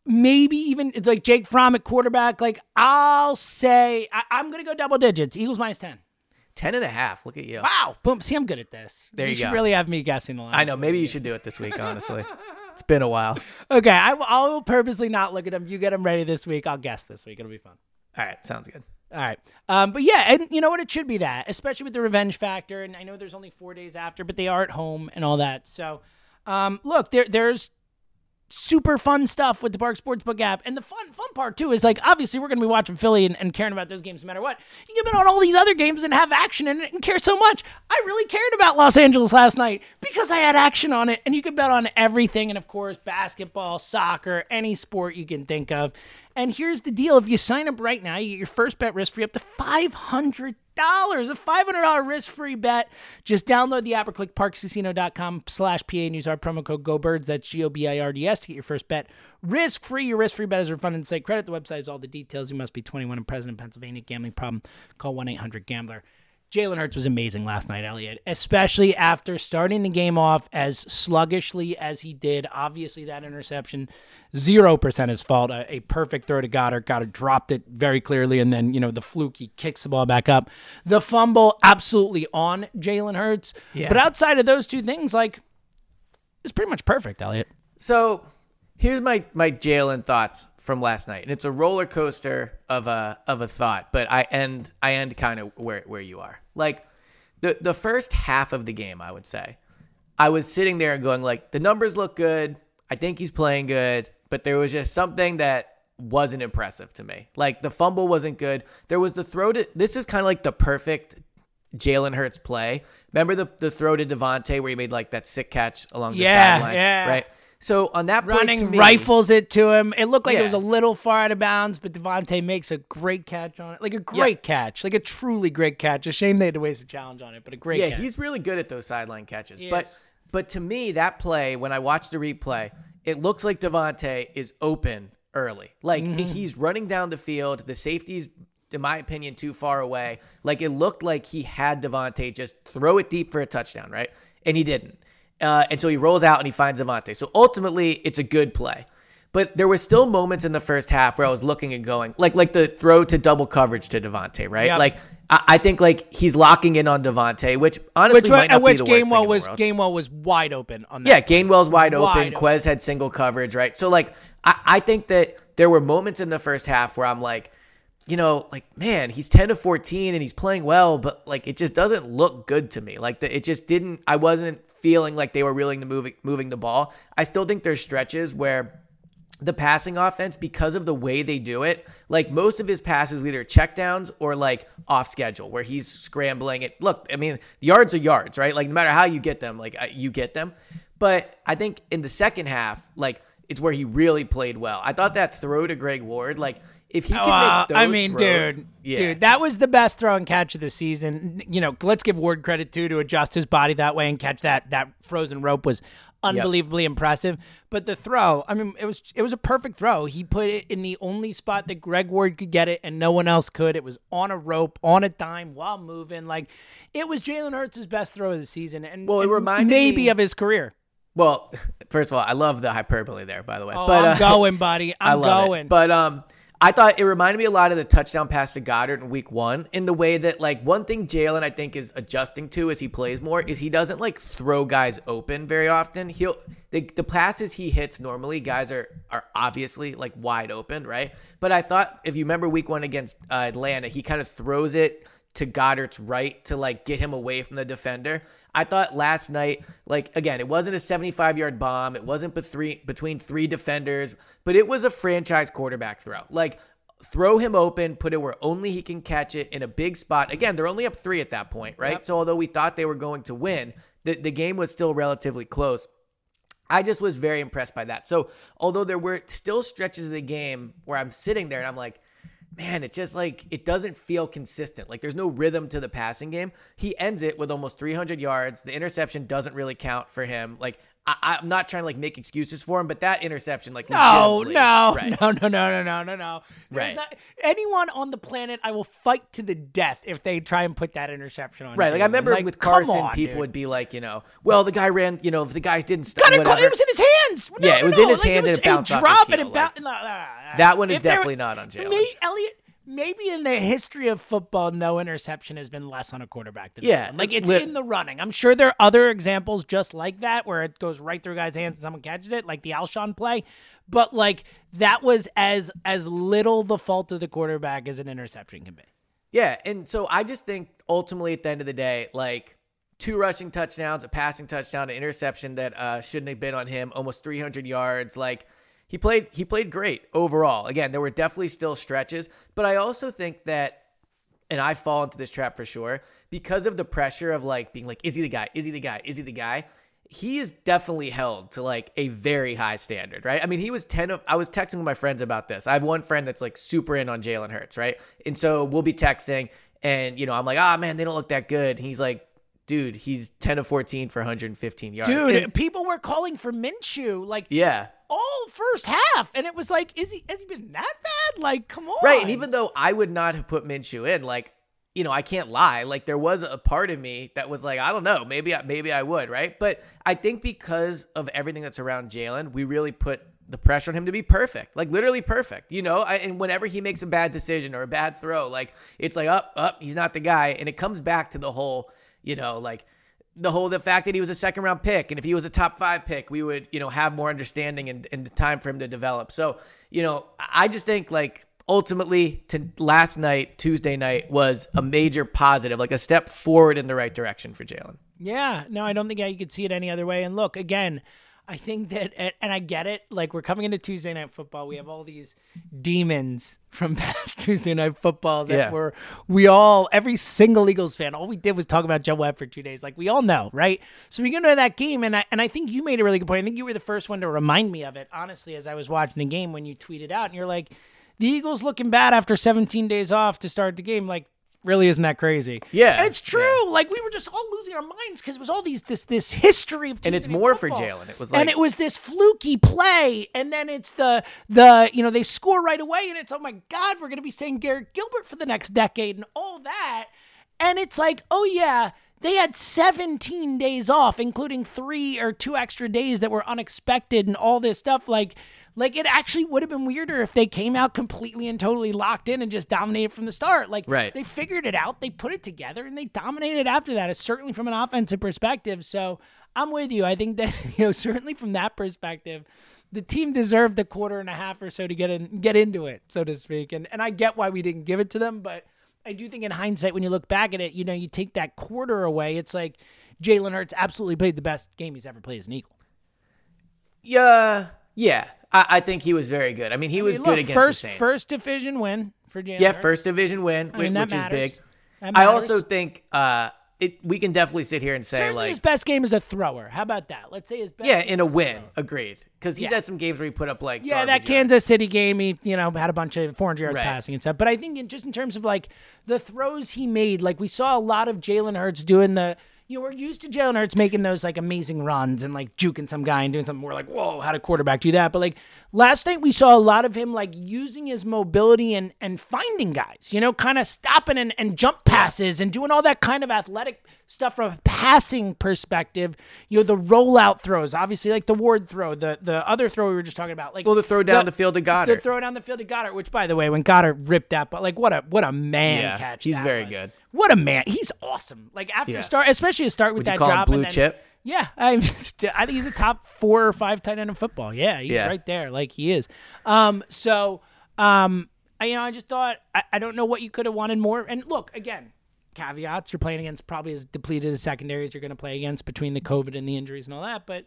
maybe even like Jake Fromm at quarterback. Like I'll say, I, I'm gonna go double digits. Eagles minus ten. Ten and a half. Look at you. Wow, boom. See, I'm good at this. There you should go. really have me guessing the line. I know. Maybe you should do it this week. Honestly, it's been a while. Okay, I, will- I will purposely not look at them. You get them ready this week. I'll guess this week. It'll be fun. All right, sounds good. All right. Um, but yeah, and you know what? It should be that, especially with the revenge factor. And I know there's only four days after, but they are at home and all that. So, um, look, there there's super fun stuff with the Parx Sportsbook app. And the fun fun part too is like obviously we're gonna be watching Philly and, and caring about those games no matter what. You can bet on all these other games and have action in it and care so much. I really cared about Los Angeles last night because I had action on it. And you can bet on everything, and of course, basketball, soccer, any sport you can think of. And here's the deal: if you sign up right now, you get your first bet risk free up to five hundred dollars. A five hundred dollar risk free bet. Just download the app or click parxcasino.com slash PA and use our promo code GoBirds. That's G O B I R D S to get your first bet risk free. Your risk free bet is refunded and site credit. The website has all the details. You must be 21 and present in Pennsylvania. Gambling problem? Call 1 800 Gambler. Jalen Hurts was amazing last night, Elliot, especially after starting the game off as sluggishly as he did. Obviously, that interception, 0% his fault. A, a perfect throw to Goedert. Goedert dropped it very clearly, and then, you know, the fluke, he kicks the ball back up. The fumble, absolutely on Jalen Hurts. Yeah. But outside of those two things, like, it's pretty much perfect, Elliot. So here's my my Jalen thoughts from last night, and it's a roller coaster of a of a thought, but I end I end kind of where where you are. Like the the first half of the game, I would say, I was sitting there and going like, the numbers look good. I think he's playing good, but there was just something that wasn't impressive to me. Like the fumble wasn't good. There was the throw to. This is kind of like the perfect Jalen Hurts play. Remember the the throw to DeVonta where he made like that sick catch along the Yeah, sideline, yeah. right? So on that play, to Running me- rifles it to him. It looked like it was a little far out of bounds, but DeVonta makes a great catch on it. Like a great catch. Like a truly great catch. A shame they had to waste a challenge on it, but a great catch. Yeah, catch. he's really good at those sideline catches. He but but to me, that play when I watched the replay, it looks like DeVonta is open early. Like Mm-hmm. he's running down the field. The safety's, in my opinion, too far away. Like it looked like he had DeVonta just throw it deep for a touchdown, right? And he didn't. Uh, and so he rolls out and he finds DeVonta. So ultimately, it's a good play. But there were still moments in the first half where I was looking and going, like like the throw to double coverage to DeVonta, right? Yep. Like I, I think like he's locking in on DeVonta, which honestly which might not which be the worst thing Gainwell in the was world. Gainwell was wide open on that. Yeah, Gainwell's wide open. Wide Quez had single coverage, right? So like I, I think that there were moments in the first half where I'm like, you know, like man, he's 10 to 14 and he's playing well, but like it just doesn't look good to me. Like the, it just didn't I wasn't feeling like they were really moving moving the ball. I still think there's stretches where the passing offense because of the way they do it like most of his passes were either checkdowns or like off schedule where he's scrambling it look i mean yards are yards right like no matter how you get them like you get them but i think in the second half like it's where he really played well i thought that throw to greg ward like if he can Uh, make those I mean, throws- dude, yeah. dude, that was the best throw and catch of the season. You know, let's give Ward credit too to adjust his body that way and catch that that frozen rope was unbelievably impressive. But the throw, I mean, it was it was a perfect throw. He put it in the only spot that Greg Ward could get it, and no one else could. It was on a rope, on a dime, while moving. Like it was Jalen Hurts' best throw of the season, and Well, it reminded maybe me- of his career. well first of all i love the hyperbole there by the way Oh, but I'm uh, going, buddy. I I'm love going. It. But um, I thought it reminded me a lot of the touchdown pass to Goedert in Week One in the way that like one thing Jalen I think is adjusting to as he plays more is he doesn't like throw guys open very often. He'll the, the passes he hits normally guys are are obviously like wide open, right? But I thought if you remember Week One against uh, Atlanta, he kind of throws it to Goedert's right to like get him away from the defender. I thought last night, like again, it wasn't a 75 yard bomb. It wasn't be- three, between three defenders, but it was a franchise quarterback throw. Like throw him open, put it where only he can catch it in a big spot. Again, they're only up three at that point, right? So although we thought they were going to win, the, the game was still relatively close. I just was very impressed by that. So, although there were still stretches of the game where I'm sitting there and I'm like, man, it just like it doesn't feel consistent. Like there's no rhythm to the passing game. He ends it with almost 300 yards. The interception doesn't really count for him. Like I, am not trying to like make excuses for him, but that interception, like, no, no, right. no, no, no, no, no, no, no. Right. Not- anyone on the planet, I will fight to the death if they try and put that interception on. Right, like I remember Like, with Carson, on, people dude. would be like, you know, well, the guy ran, you know, if the guys didn't stop, it, it was in his hands. No, Yeah, it was no. in his Like, hand and was- it bounced off his drop it heel, and boun- like- no, no. That one is definitely not on Jalen. Me, Elliot, maybe in the history of football, no interception has been less on a quarterback than Yeah. Like it's lit- in the running. I'm sure there are other examples just like that where it goes right through a guy's hands and someone catches it, like the Alshon play. But like that was as as little the fault of the quarterback as an interception can be. Yeah, and so I just think ultimately at the end of the day, like two rushing touchdowns, a passing touchdown, an interception that uh, shouldn't have been on him, almost 300 yards. Like he played, he played great overall. Again, there were definitely still stretches, but I also think that, and I fall into this trap for sure because of the pressure of like being like, is he the guy? Is he the guy? Is he the guy? He is definitely held to like a very high standard, right? I mean, he was 10 of, I was texting with my friends about this. I have one friend that's like super in on Jalen Hurts, right? And so we'll be texting and, you know, I'm like, ah, man, they don't look that good. He's like, dude, he's 10 of 14 for 115 yards. Dude, And- people were calling for Minshew like yeah. All first half, and it was like, is he has he been that bad? Like, come on, Right. And even though I would not have put Minshew in, like, you know, I can't lie. Like there was a part of me that was like, I don't know, maybe I, maybe I would, right? But I think because of everything that's around Jalen, we really put the pressure on him to be perfect, like literally perfect, you know. I, and whenever he makes a bad decision or a bad throw, like it's like up, up, he's not the guy, and it comes back to the whole, you know, like the whole the fact that he was a second round pick. And if he was a top five pick we would you know have more understanding and, and time for him to develop. So you know i just think like ultimately to last night tuesday night was a major positive like a step forward in the right direction for jalen. Yeah, no, I don't think you could see it any other way. And look, again, I think that, and and I get it. Like we're coming into Tuesday night football, we have all these demons from past Tuesday night football that Yeah. were we all, every single Eagles fan, all we did was talk about Joe Webb for two days. Like we all know, right? So we get into that game, and I and I think you made a really good point. I think you were the first one to remind me of it, honestly, as I was watching the game when you tweeted out, and you're like, the Eagles looking bad after 17 days off to start the game, like. Really isn't that crazy? Yeah, And it's true. Like we were just all losing our minds because it was all these this this history of And it's more for Football. Jalen. It was and it was this fluky play, and then it's the the you know they score right away, and it's oh my god, we're gonna be saying Garrett Gilbert for the next decade and all that, and it's like oh yeah. They had 17 days off, including three or two extra days that were unexpected and all this stuff. Like, like it actually would have been weirder if they came out completely and totally locked in and just dominated from the start. Like, Right. they figured it out, they put it together, and they dominated after that. It's certainly from an offensive perspective. So I'm with you. I think that you know certainly from that perspective, the team deserved the quarter and a half or so to get in, get into it, so to speak. And and I get why we didn't give it to them, but I do think in hindsight, when you look back at it, you know, you take that quarter away, it's like Jalen Hurts absolutely played the best game he's ever played as an Eagle. yeah yeah I, I think he was very good i mean he was I mean, good look, against first the Saints. first division win for Jalen. yeah first division win I mean, which is big i also think uh it we can definitely sit here and say Certainly like his best game is a thrower. How about that? Let's say his best. Yeah, in a win. thrower. Agreed. Because he's Yeah. had some games where he put up like Yeah, that yards. Kansas City game, he you know had a bunch of 400 yards Right. passing and stuff. But I think in, just in terms of like the throws he made, like we saw a lot of Jalen Hurts doing the. You know, we're used to Jalen Hurts making those like amazing runs and like juking some guy and doing something. We're like, whoa, how did a quarterback do that? But like last night, we saw a lot of him like using his mobility and and finding guys. You know, kind of stopping and, and jump passes and doing all that kind of athletic stuff from a passing perspective. You know, the rollout throws, obviously like the Ward throw, the the other throw we were just talking about, like Well, the throw down the field to Goedert. The throw down the field to Goedert, which by the way, when Goedert ripped that, but like what a what a man Yeah, catch. he's very was. good. What a man. He's awesome. Like after Yeah. start, especially a start with Would you that call him blue then, chip? Yeah, I, I think he's a top four or five tight end in football. Yeah, he's Yeah. right there, like he is. Um, so, um, I, you know, I just thought I, I don't know what you could have wanted more. And look, again, caveats: you're playing against probably as depleted a secondary as you're going to play against between the COVID and the injuries and all that. But,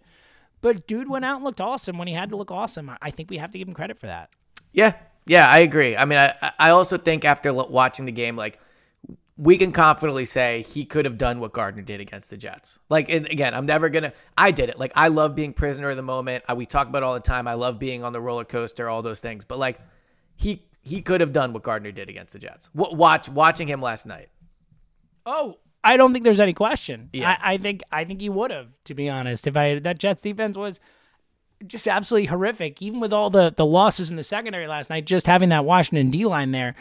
but dude went out and looked awesome when he had to look awesome. I- I think we have to give him credit for that. Yeah, yeah, I agree. I mean, I I also think after watching the game, like we can confidently say he could have done what Gardner did against the Jets. Like and again, I'm never gonna. I did it. Like I love being prisoner of the moment. I, we talk about it all the time. I love being on the roller coaster, all those things. But like he he could have done what Gardner did against the Jets. W- watch watching him last night. Oh, I don't think there's any question. Yeah. I, I think I think he would have, to be honest. If I that Jets defense was just absolutely horrific, even with all the the losses in the secondary last night, just having that Washington D line there,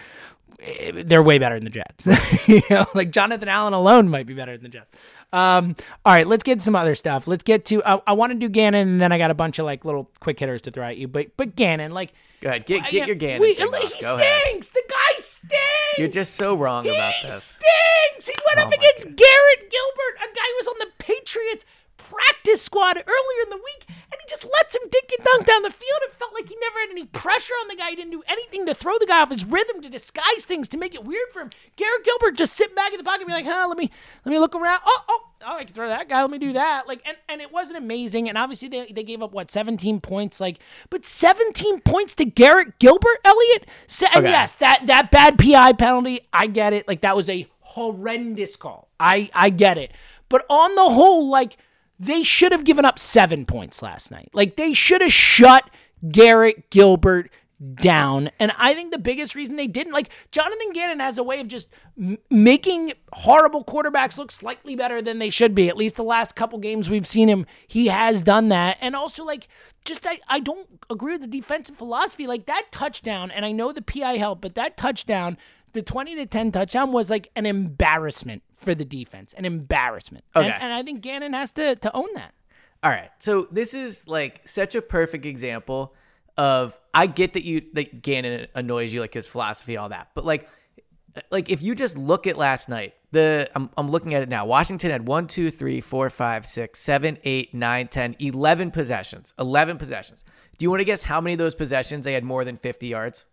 they're way better than the Jets. you know, like Jonathan Allen alone might be better than the Jets. Um, all right, let's get some other stuff. Let's get to. I, I want to do Gannon, and then I got a bunch of like little quick hitters to throw at you. But but Gannon, like, Go ahead, get I- get your Gannon. we- he. Go ahead. stinks. The guy stinks. You're just so wrong about He this. stinks. He went Oh up against Garrett Gilbert, a guy who was on the Patriots practice squad earlier in the week, and he just lets him dink and dunk down the field. Felt like he never had any pressure on the guy. He didn't do anything to throw the guy off his rhythm, to disguise things, to make it weird for him. Garrett Gilbert just sitting back in the pocket and be like, huh, let me let me look around. Oh, oh, oh, I can throw that guy. Let me do that. Like, and, and it wasn't amazing. And obviously they, they gave up what, 17 points? Like, but 17 points to Garrett Gilbert, Elliot? Se- And Okay. yes, that that bad PI penalty, I get it. Like that was a horrendous call. I I get it. But on the whole, like they should have given up 7 points last night. Like they should have shut Garrett Gilbert down. And I think the biggest reason they didn't, like Jonathan Gannon has a way of just m- making horrible quarterbacks look slightly better than they should be. At least the last couple games we've seen him, he has done that. And also, like, just I, I don't agree with the defensive philosophy. Like that touchdown, and I know the PI helped, but that touchdown, the 20 to 10 touchdown was like an embarrassment for the defense. An embarrassment. And, Okay. and I think Gannon has to to own that. All right. So this is like such a perfect example of I get that you that Gannon annoys you, like his philosophy, all that. But like like if you just look at last night, the I'm, I'm looking at it now. Washington had one, two, three, four, five, six, seven, eight, nine, 10, 11 possessions. 11 possessions. Do you want to guess how many of those possessions they had more than 50 yards?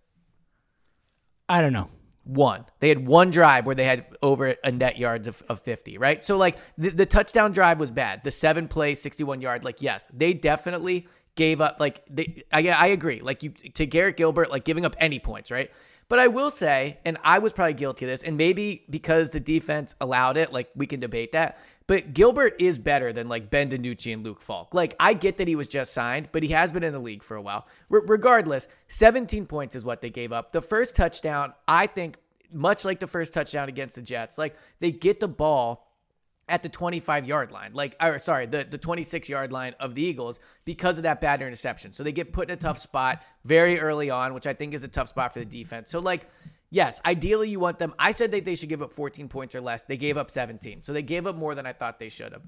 I don't know. One. They had one drive where they had over a net yards of, of 50, right? So, like, the, the touchdown drive was bad. The seven play, 61 yard, like, yes, they definitely gave up. Like, they, I, I agree. Like, you to Garrett Gilbert, like, giving up any points, right? But I will say, and I was probably guilty of this, and maybe because the defense allowed it, like, we can debate that. But Gilbert is better than like Ben DiNucci and Luke Falk. Like, I get that he was just signed, but he has been in the league for a while. R- regardless, 17 points is what they gave up. The first touchdown, I think, much like the first touchdown against the Jets, like they get the ball at the 25 yard line, like, or sorry, the, the 26 yard line of the Eagles because of that bad interception. So they get put in a tough spot very early on, which I think is a tough spot for the defense. So, like, yes, ideally you want them. I said that they should give up 14 points or less. They gave up 17. So they gave up more than I thought they should have.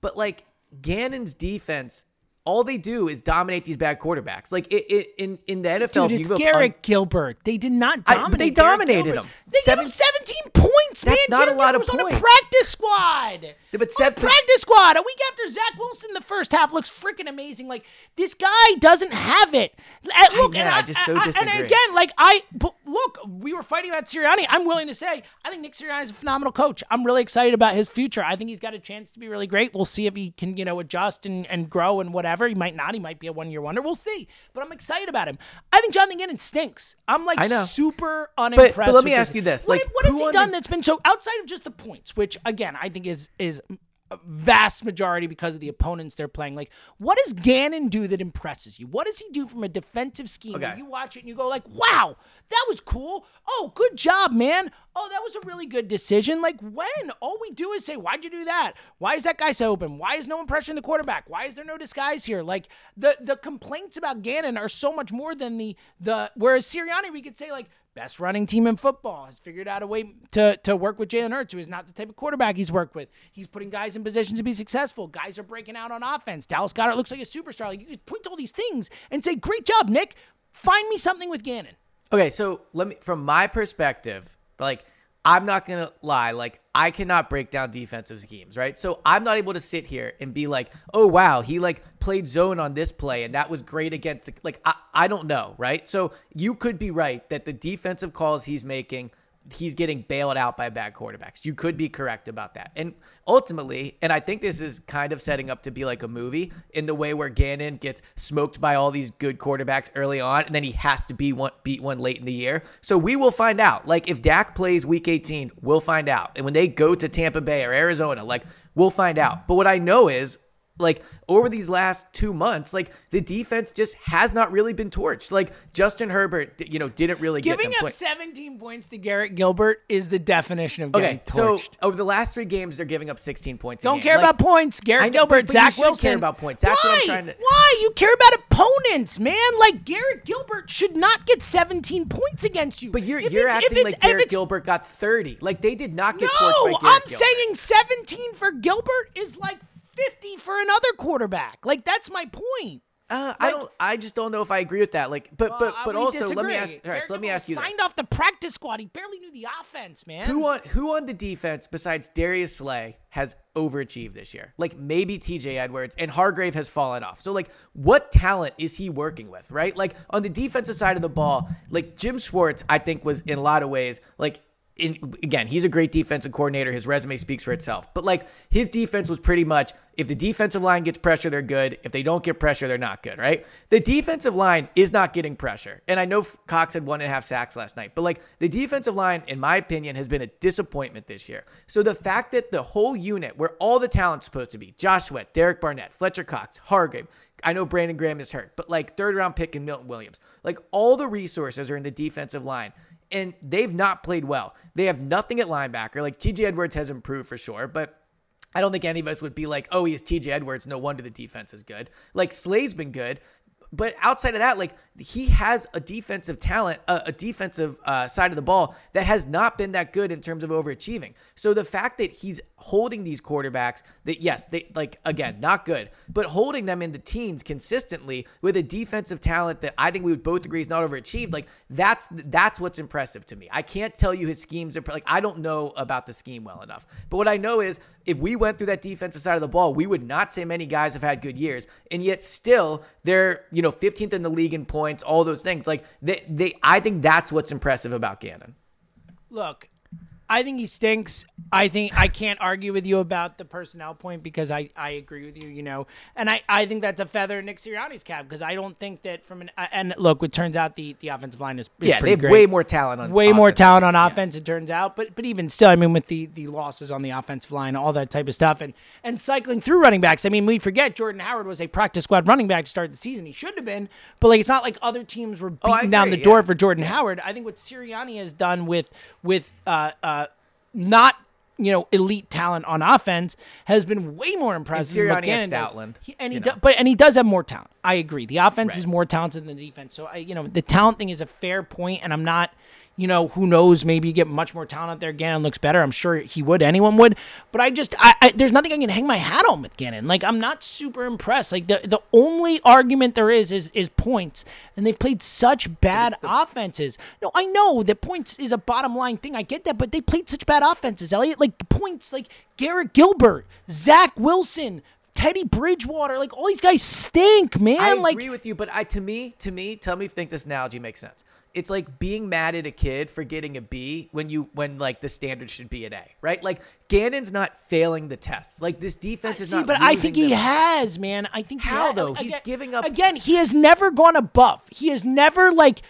But, like, Gannon's defense, all they do is dominate these bad quarterbacks. Like, it, it in, in the NFL, Dude, it's you Garrett Gilbert. They did not dominate. but they dominated Gilbert. him. They Seven- gave him 17 points, man. That's not a Garrett lot of was points. on a practice squad. But a seven- practice squad. A week after Zach Wilson, the first half looks freaking amazing. Like this guy doesn't have it. Uh, Look, know, and I just so and disagree. again, like I but look, we were fighting about Sirianni. I'm willing to say I think Nick Sirianni is a phenomenal coach. I'm really excited about his future. I think he's got a chance to be really great. We'll see if he can, you know, adjust and, and grow and whatever. He might not. He might be a one year wonder. We'll see. But I'm excited about him. I think Jonathan Gannon stinks. I'm like I know. super unimpressed. but let me ask you this, What, like, what has he done the- that's been so outside of just the points, which again I think is is vast majority because of the opponents they're playing. Like, what does Gannon do that impresses you? What does he do from a defensive scheme? Okay. You watch it and you go like, "Wow, that was cool. Oh, good job, man. Oh, that was a really good decision." Like, when all we do is say, "Why'd you do that? Why is that guy so open? Why is no one pressuring the quarterback? Why is there no disguise here?" Like the the complaints about Gannon are so much more than the the whereas Sirianni we could say like best running team in football, has figured out a way to, to work with Jalen Hurts, who is not the type of quarterback he's worked with. He's putting guys in positions to be successful. Guys are breaking out on offense. Dallas Goedert looks like a superstar. Like you could point to all these things and say, Great job, Nick. Find me something with Gannon. Okay, so let me from my perspective, like I'm not gonna lie, like I cannot break down defensive schemes, right? So I'm not able to sit here and be like, oh wow, he like played zone on this play and that was great against the like I, I don't know, right? So you could be right that the defensive calls he's making he's getting bailed out by bad quarterbacks. You could be correct about that. And ultimately, and I think this is kind of setting up to be like a movie in the way where Gannon gets smoked by all these good quarterbacks early on, and then he has to be one, beat one late in the year. So we will find out. Like if Dak plays Week 18, we'll find out. And when they go to Tampa Bay or Arizona, like we'll find out. But what I know is like over these last two months, like the defense just has not really been torched. Like Justin Herbert, you know, didn't really Giving up 17 points to Garrett Gilbert is the definition of getting Okay, so torched. over the last three games, they're giving up 16 points. Don't game. care Like, about points. Garrett I know, Gilbert, but- Zach Wilson. care about points. That's Why? what I'm trying to- Why? You care about opponents, man. Like Garrett Gilbert should not get 17 points against you. But you're If you're acting like Garrett Gilbert got 30. Like they did not get torched No, by Garrett I'm Gilbert. saying 17 for Gilbert is like 50 for another quarterback. Like that's my point. Uh, I don't. I just don't know if I agree with that. Like, but but but also let me ask. All right, so let me ask you signed this: off the practice squad. He barely knew the offense, man. Who on who on the defense besides Darius Slay has overachieved this year? Like maybe T.J. Edwards and Hargrave has fallen off. So like, what talent is he working with? Right? Like on the defensive side of the ball, like Jim Schwartz, I think was in a lot of ways like in, again, he's a great defensive coordinator. His resume speaks for itself. But like his defense was pretty much if the defensive line gets pressure, they're good. If they don't get pressure, they're not good, right? The defensive line is not getting pressure. And I know Cox had one and a half sacks last night, but like the defensive line, in my opinion, has been a disappointment this year. So the fact that the whole unit, where all the talent's supposed to be, Josh Sweat, Derek Barnett, Fletcher Cox, Hargrave, I know Brandon Graham is hurt, but like third round pick and Milton Williams, like all the resources are in the defensive line and they've not played well. They have nothing at linebacker. Like TJ Edwards has improved for sure, but I don't think any of us would be like, oh, he's TJ Edwards. No wonder the defense is good. Like Slay's been good. But outside of that, like he has a defensive talent, a, a defensive uh, side of the ball that has not been that good in terms of overachieving. So the fact that he's holding these quarterbacks, that yes, they like again mm-hmm. not good, but holding them in the teens consistently with a defensive talent that I think we would both agree is not overachieved. Like that's that's what's impressive to me. I can't tell you his schemes are like I don't know about the scheme well enough, but what I know is if we went through that defensive side of the ball, we would not say many guys have had good years, and yet still they're you know 15th in the league in points, all those things. Like they, they I think that's what's impressive about Gannon. Look, I think he stinks. I think I can't argue with you about the personnel point because I, I agree with you, you know, and I, I think that's a feather in Nick Sirianni's cap because I don't think that from an and look, it turns out the, the offensive line is, is Yeah, they have great. way more talent on way more offense. talent on Yes. offense. It turns out, but but even still, I mean, with the the losses on the offensive line, all that type of stuff, and and cycling through running backs. I mean, we forget Jordan Howard was a practice squad running back to start the season. He should have been, but like it's not like other teams were Oh, beating down agree, the door for Jordan Howard. I think what Sirianni has done with with uh uh not. You know, elite talent on offense has been way more impressive. than what Sirianni has Stoutland, He- and he do- but and he does have more talent. I agree. The offense Right. is more talented than the defense. So I, you know, the talent thing is a fair point, and I'm not, you know, who knows? Maybe you get much more talent there. Gannon looks better. I'm sure he would. Anyone would. But I just, I, I there's nothing I can hang my hat on with Gannon. Like I'm not super impressed. Like the the only argument there is is is points, and they've played such bad offenses. No, I know that points is a bottom line thing. I get that, but they played such bad offenses, Elliot. Like points, like Garrett Gilbert, Zach Wilson. Teddy Bridgewater, like all these guys stink, man. I like agree with you, but I to me, to me, tell me if you think this analogy makes sense. It's like being mad at a kid for getting a B when you when like the standard should be an A, right? Like Gannon's not failing the tests. Like this defense uh, is See, not. but I think he them. has, man. I think he How, has. though? Uh, He's giving up- again. He has never gone above. He has never like.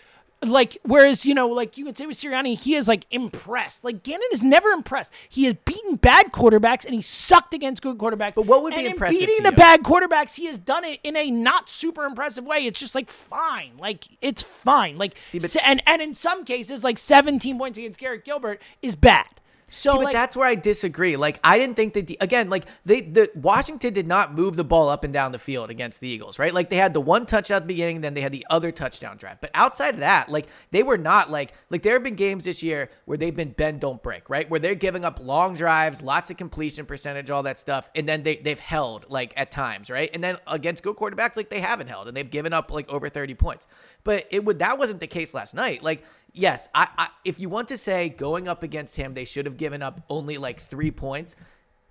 Like whereas you know like you could say with Sirianni he is like impressed. Like Gannon is never impressed. He has beaten bad quarterbacks and he sucked against good quarterbacks. But what would be and in impressive beating the bad quarterbacks he has done it in a not super impressive way. It's just like fine. Like it's fine. Like but- and and in some cases like 17 points against Garrett Gilbert is bad so See, but like, that's where I disagree. Like, I didn't think that the, again, like they, the Washington did not move the ball up and down the field against the Eagles, right? Like they had the one touchdown at the beginning, then they had the other touchdown drive. But outside of that, like they were not like like there have been games this year where they've been bend don't break, right? Where they're giving up long drives, lots of completion percentage, all that stuff, and then they they've held like at times, right? And then against good quarterbacks, like they haven't held, and they've given up like over thirty points. But it would that wasn't the case last night, like yes, I, I if you want to say going up against him, they should have given up only like three points.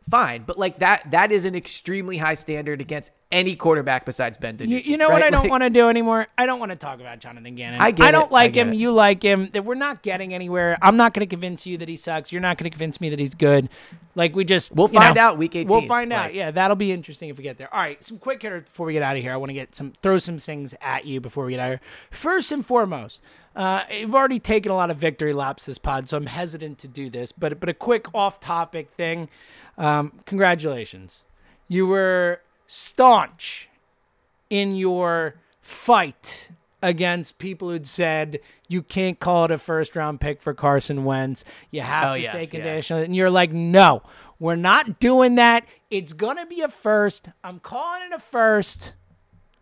Fine, but like that that is an extremely high standard against any quarterback besides Ben DiNucci. You, you know right? what I don't Like, want to do anymore? I don't want to talk about Jonathan Gannon. I get don't it. I like get him. it. You like him. That we're not getting anywhere. I'm not going to convince you that he sucks. You're not going to convince me that he's good. Like we just We'll find know, out week 18. We'll 18, find out. Yeah, that'll be interesting if we get there. All right, some quick hitter before we get out of here. I want to get some throw some things at you before we get out of here. First and foremost, uh, I've already taken a lot of victory laps this pod, so I'm hesitant to do this. But but a quick off-topic thing. Um, congratulations, you were staunch in your fight against people who'd said you can't call it a first round pick for Carson Wentz. You have Oh, to yes, say yeah. conditional. And you're like, no, we're not doing that. It's going to be a first. I'm calling it a first.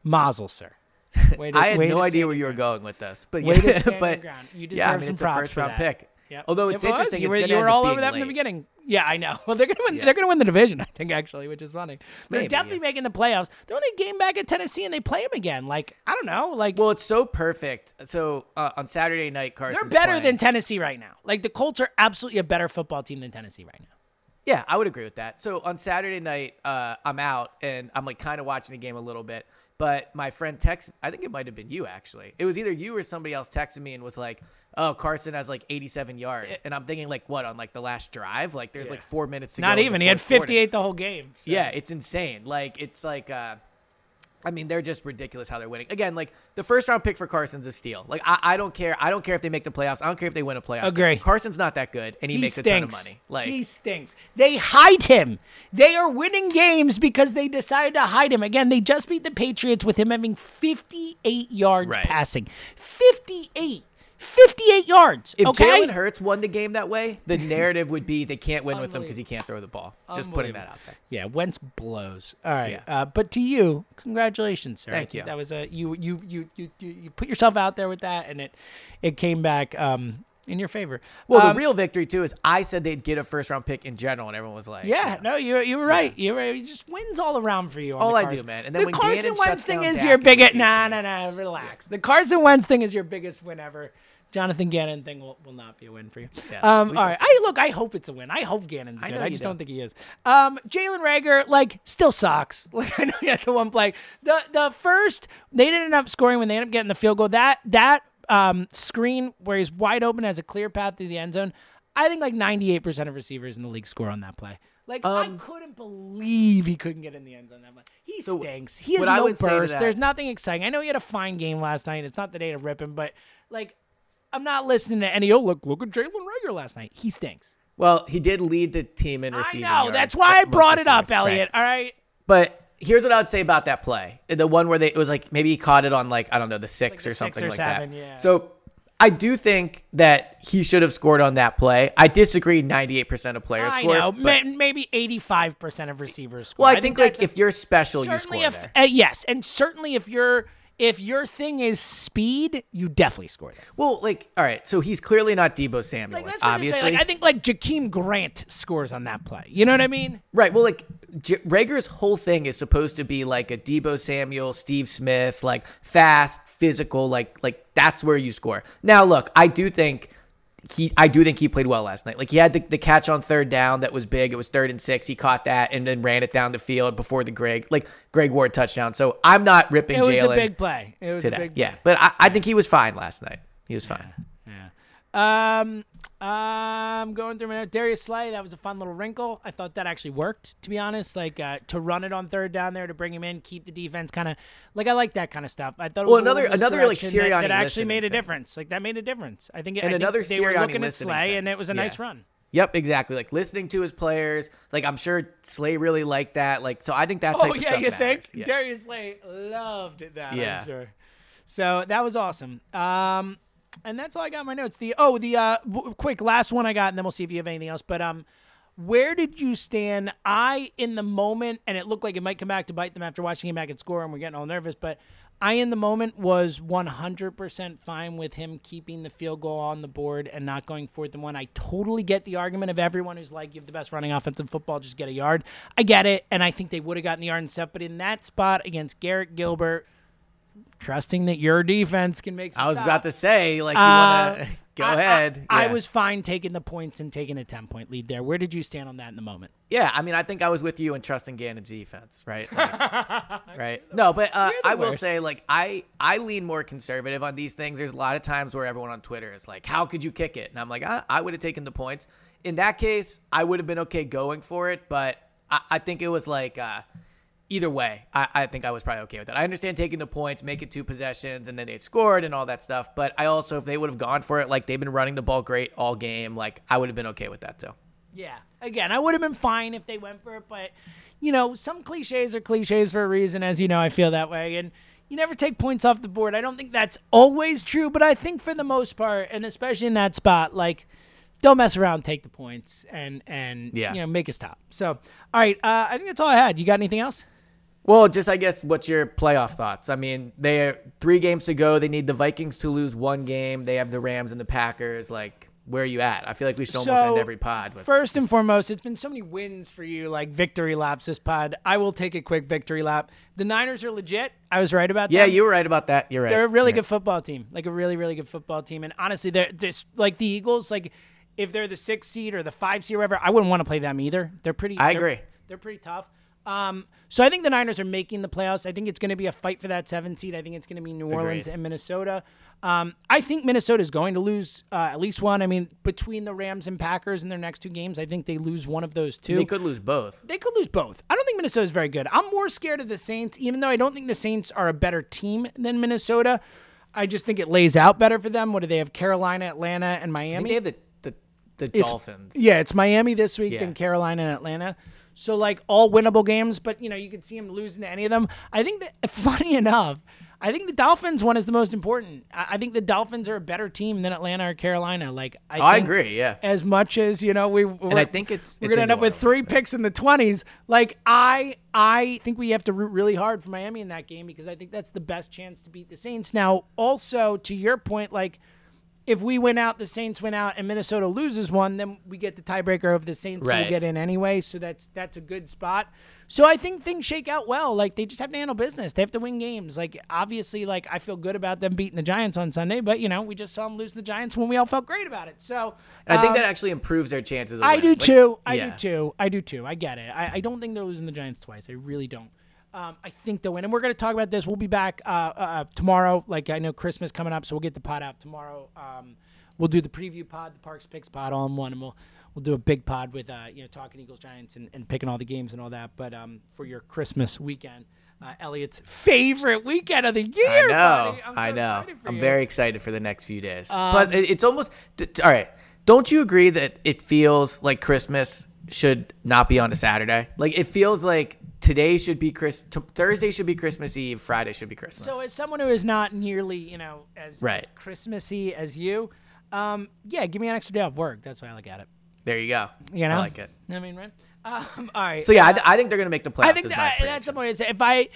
Mazel, sir. To- I had no idea where you were going with this, but yeah, to stand your but ground. You yeah, I deserve mean some it's a first round pick. Yep. Although it's was. interesting, You were, going you were all over that being from the beginning. Yeah, I know. Well, they're gonna win. Yeah. They're gonna win the division. I think actually, which is funny. They're definitely yeah. making the playoffs. They're only game back at Tennessee, and they play them again. Like I don't know. Like Well, it's so perfect. So uh, on Saturday night, Carson. they're better than Tennessee right now. Like the Colts are absolutely a better football team than Tennessee right now. Yeah, I would agree with that. So on Saturday night, uh, I'm out and I'm like kind of watching the game a little bit. But my friend texted, I think it might have been you actually. It was either you or somebody else texted me and was like, "Oh, Carson has like 87 yards," and I'm thinking like, what on like the last drive? Like there's like four minutes to go. Not even. He had fourth quarter. 58 the whole game. so- Yeah, it's insane. Like it's like uh I mean, they're just ridiculous how they're winning. Again, like the first round pick for Carson's a steal. Like I, I don't care. I don't care if they make the playoffs. I don't care if they win a playoff. game. Agree. Carson's not that good, and he, He makes stinks. a ton of money. Like he stinks. They hide him. They are winning games because they decided to hide him. Again, they just beat the Patriots with him having 58 yards Right. passing. 58. 58 yards. if okay. Jalen Hurts won the game that way, the narrative would be they can't win with him because he can't throw the ball. Just putting that out there. Yeah, Wentz blows. All right, Yeah. uh, but to you, congratulations, sir. Thank you. That was a you you you you you you put yourself out there with that, and it it came back um in your favor. Well, Um, the real victory too is I said they'd get a first round pick in general, and everyone was like, Yeah, no, you you were right. You were right. It just wins all around for you. on All I do, man. And then the Carson Gannon Wentz thing is Dak your biggest. Nah, nah, nah. Relax. The Carson Wentz thing is your biggest win ever. Jonathan Gannon thing will, will not be a win for you. Yes, um, all right. see. I look. I hope it's a win. I hope Gannon's good. know I just do. don't think he is. Um, Jalen Reagor, like, still sucks. Like I know he had the one play. The the first they didn't end up scoring when they ended up getting the field goal. That that um screen where he's wide open has a clear path to the end zone. I think like 98% of receivers in the league score on that play. Like I Um, couldn't believe he couldn't get in the end zone that play. He So, stinks. He has I no burst. that- There's nothing exciting. I know he had a fine game last night. It's not the day to rip him, but like I'm not listening to any. Oh look, look at Jalen Reagor last night. He stinks. Well, he did lead the team in I receiving. know. yards That's why I brought it up, receivers. Elliot. All right. But here's what I would say about that play. The one where they it was like maybe he caught it on like I don't know the six the or something like seven, that. yeah. So I do think that he should have scored on that play. I disagree. 98% of players I score. know. maybe 85% of receivers score. well, I, think, like if you're special, you score if there. uh, yes, and certainly if you're if your thing is speed, you definitely score there. Well, like all right, so he's clearly not Deebo Samuel, Like that's what I'm obviously. Like I think like Jakeem Grant scores on that play. You know what I mean? Right. Well, like J- Reagor's whole thing is supposed to be like a Deebo Samuel, Steve Smith, like fast, physical, like like that's where you score. Now, look, I do think he, I do think he played well last night. Like he had the, the catch on third down that was big. It was third and six. He caught that and then ran it down the field before the Greg like Greg Ward touchdown. So I'm not ripping It was Jalen a big play. It was a today. big play. Yeah, but I, I think he was fine last night. He was fine. Yeah. Um, I'm going through my. Darius Slay, that was a fun little wrinkle. I thought that actually worked, to be honest. Like uh, to run it on third down there to bring him in, keep the defense kind of like I like that kind of stuff. I thought it Well, was a little another- another, like, misdirection that, Sirianni that actually made a thing. difference. Like that made a difference. I think. it- And I think another they were Sirianni looking at Slay, thing. and it was a Yeah. nice run. Yep, exactly. Like listening to his players. Like I'm sure Slay really liked that. Like so, I think that type Oh of yeah, you think Yeah. Darius Slay loved that? Yeah. I'm sure. So that was awesome. Um, and that's all I got my notes. The oh, the uh, w- quick last one I got, and then we'll see if you have anything else. But um, where did you stand? I in the moment, and it looked like it might come back to bite them after watching him back at score, and we're getting all nervous. But I in the moment was 100% fine with him keeping the field goal on the board and not going fourth and one. I totally get the argument of everyone who's like, you have the best running offense in football, just get a yard. I get it, and I think they would have gotten the yard and stuff. But in that spot against Garrett Gilbert, trusting that your defense can make I was stop, about to say like you uh, want to. Go I- I- ahead. I, Yeah. was fine taking the points and taking a 10 point lead there. Where did you stand on that in the moment? Yeah, I mean, I think I was with you in trusting Gannon's defense, right? Like, right. No, but uh, I will worst. say, like, I I lean more conservative on these things. There's a lot of times where everyone on Twitter is like, "How could you kick it?" And I'm like, I, I would have taken the points. In that case, I would have been okay going for it, but I, I think it was like. Uh, Either way, I, I think I was probably okay with that. I understand taking the points, make it two possessions, and then they scored and all that stuff. But I also, if they would have gone for it, like they've been running the ball great all game, like I would have been okay with that too. Yeah. Again, I would have been fine if they went for it, but you know, some cliches are cliches for a reason, as you know, I feel that way. And you never take points off the board. I don't think that's always true, but I think for the most part, and especially in that spot, like don't mess around, take the points and and Yeah. you know, make a stop. So all right, uh, I think that's all I had. You got anything else? Well, just I guess what's your playoff thoughts? I mean, they're three games to go. They need the Vikings to lose one game. They have the Rams and the Packers. Like, where are you at? I feel like we should almost So, end every pod with First and foremost, it's been so many wins for you, like victory laps this pod. I will take a quick victory lap. The Niners are legit. I was right about that. Yeah, you were right about that. You're right. They're a really good football team, like a really, really good football team. And honestly, they're just like the Eagles. Like if they're the sixth seed or the five seed or whatever, I wouldn't want to play them either. They're pretty. I they're- agree. They're pretty tough. Um, so I think the Niners are making the playoffs. I think it's going to be a fight for that seven seed. I think it's going to be New Orleans Agreed. and Minnesota. Um, I think Minnesota is going to lose uh, at least one. I mean, between the Rams and Packers in their next two games, I think they lose one of those two. They could lose both. They could lose both. I don't think Minnesota is very good. I'm more scared of the Saints, even though I don't think the Saints are a better team than Minnesota. I just think it lays out better for them. What do they have? Carolina, Atlanta, and I think Miami. they have the the, the Dolphins. Yeah, it's Miami this week, Yeah. then Carolina and Atlanta. So like all winnable games, but you know you could see him losing to any of them. I think that funny enough, I think the Dolphins one is the most important. I, I think the Dolphins are a better team than Atlanta or Carolina. Like I, Oh, I agree. Yeah. As much as you know, we and I think it's- we're it's gonna end up with three picks in the twenties. Like I, I think we have to root really hard for Miami in that game because I think that's the best chance to beat the Saints. Now, also to your point, like if we win out, the Saints win out, and Minnesota loses one, then we get the tiebreaker of the Saints, so we get in anyway. So that's that's a good spot. So I think things shake out well. Like they just have to handle business. They have to win games. Like obviously, like I feel good about them beating the Giants on Sunday, but you know we just saw them lose the Giants when we all felt great about it. So I think um, that actually improves their chances. Of I do Like, too. I do too. I do too. I get it. I, I don't think they're losing the Giants twice. I really don't. Um, I think they'll win, and we're going to talk about this. We'll be back uh, uh, tomorrow. Like I know Christmas coming up, so we'll get the pod out tomorrow. Um, we'll do the preview pod, the Parx Picks pod, all in one, and we'll we'll do a big pod with uh, you know talking Eagles Giants and, and picking all the games and all that. But um, for your Christmas weekend, uh, Elliot's favorite weekend of the year. I know. so I know. I'm you. very excited for the next few days. Plus, it, it's almost all right. Don't you agree that it feels like Christmas should not be on a Saturday? Like it feels like today should be Chris. T- Thursday should be Christmas Eve. Friday should be Christmas. So, as someone who is not nearly, you know, as, Right. as Christmassy as you, um, yeah, give me an extra day off work. That's why I look at it. there you go. You know, I like it. I mean, right? Um, all right. So yeah, I, th- I think they're gonna make the playoffs. I think my I, that's is If I,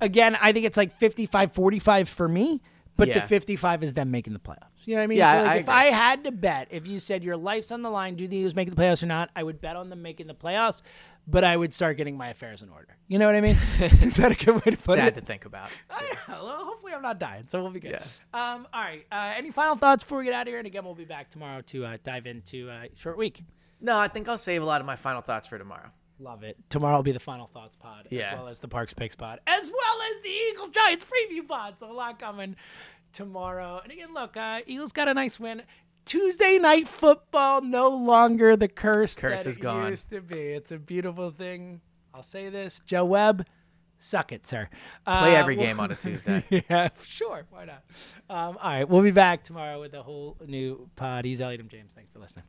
again, I think it's like 55 45 for me, but the 55 is them making the playoffs. You know what I mean? Yeah, so like I if agree. I had to bet, if you said your life's on the line, do the Eagles make the playoffs or not, I would bet on them making the playoffs, but I would start getting my affairs in order. You know what I mean? is that a good way to put Sad it? Sad to think about. Oh, yeah. Well, hopefully I'm not dying, so we'll be good. Yeah. Um, all right. Uh, any final thoughts before we get out of here? And again, we'll be back tomorrow to uh, dive into uh, short week. No, I think I'll save a lot of my final thoughts for tomorrow. Love it. Tomorrow will be the final thoughts pod, yeah. as well as the Parx Picks pod, as well as the Eagle Giants preview pod. So a lot coming tomorrow. And again, look, uh, Eagles got a nice win. Tuesday night football no longer the curse. Curse that is it gone. Used to be. It's a beautiful thing. I'll say this, Joe Webb, suck it, sir. Play Uh, every we'll- game on a Tuesday. yeah, sure. Why not? Um, all right, we'll be back tomorrow with a whole new pod. He's Elliot M. James. Thanks for listening.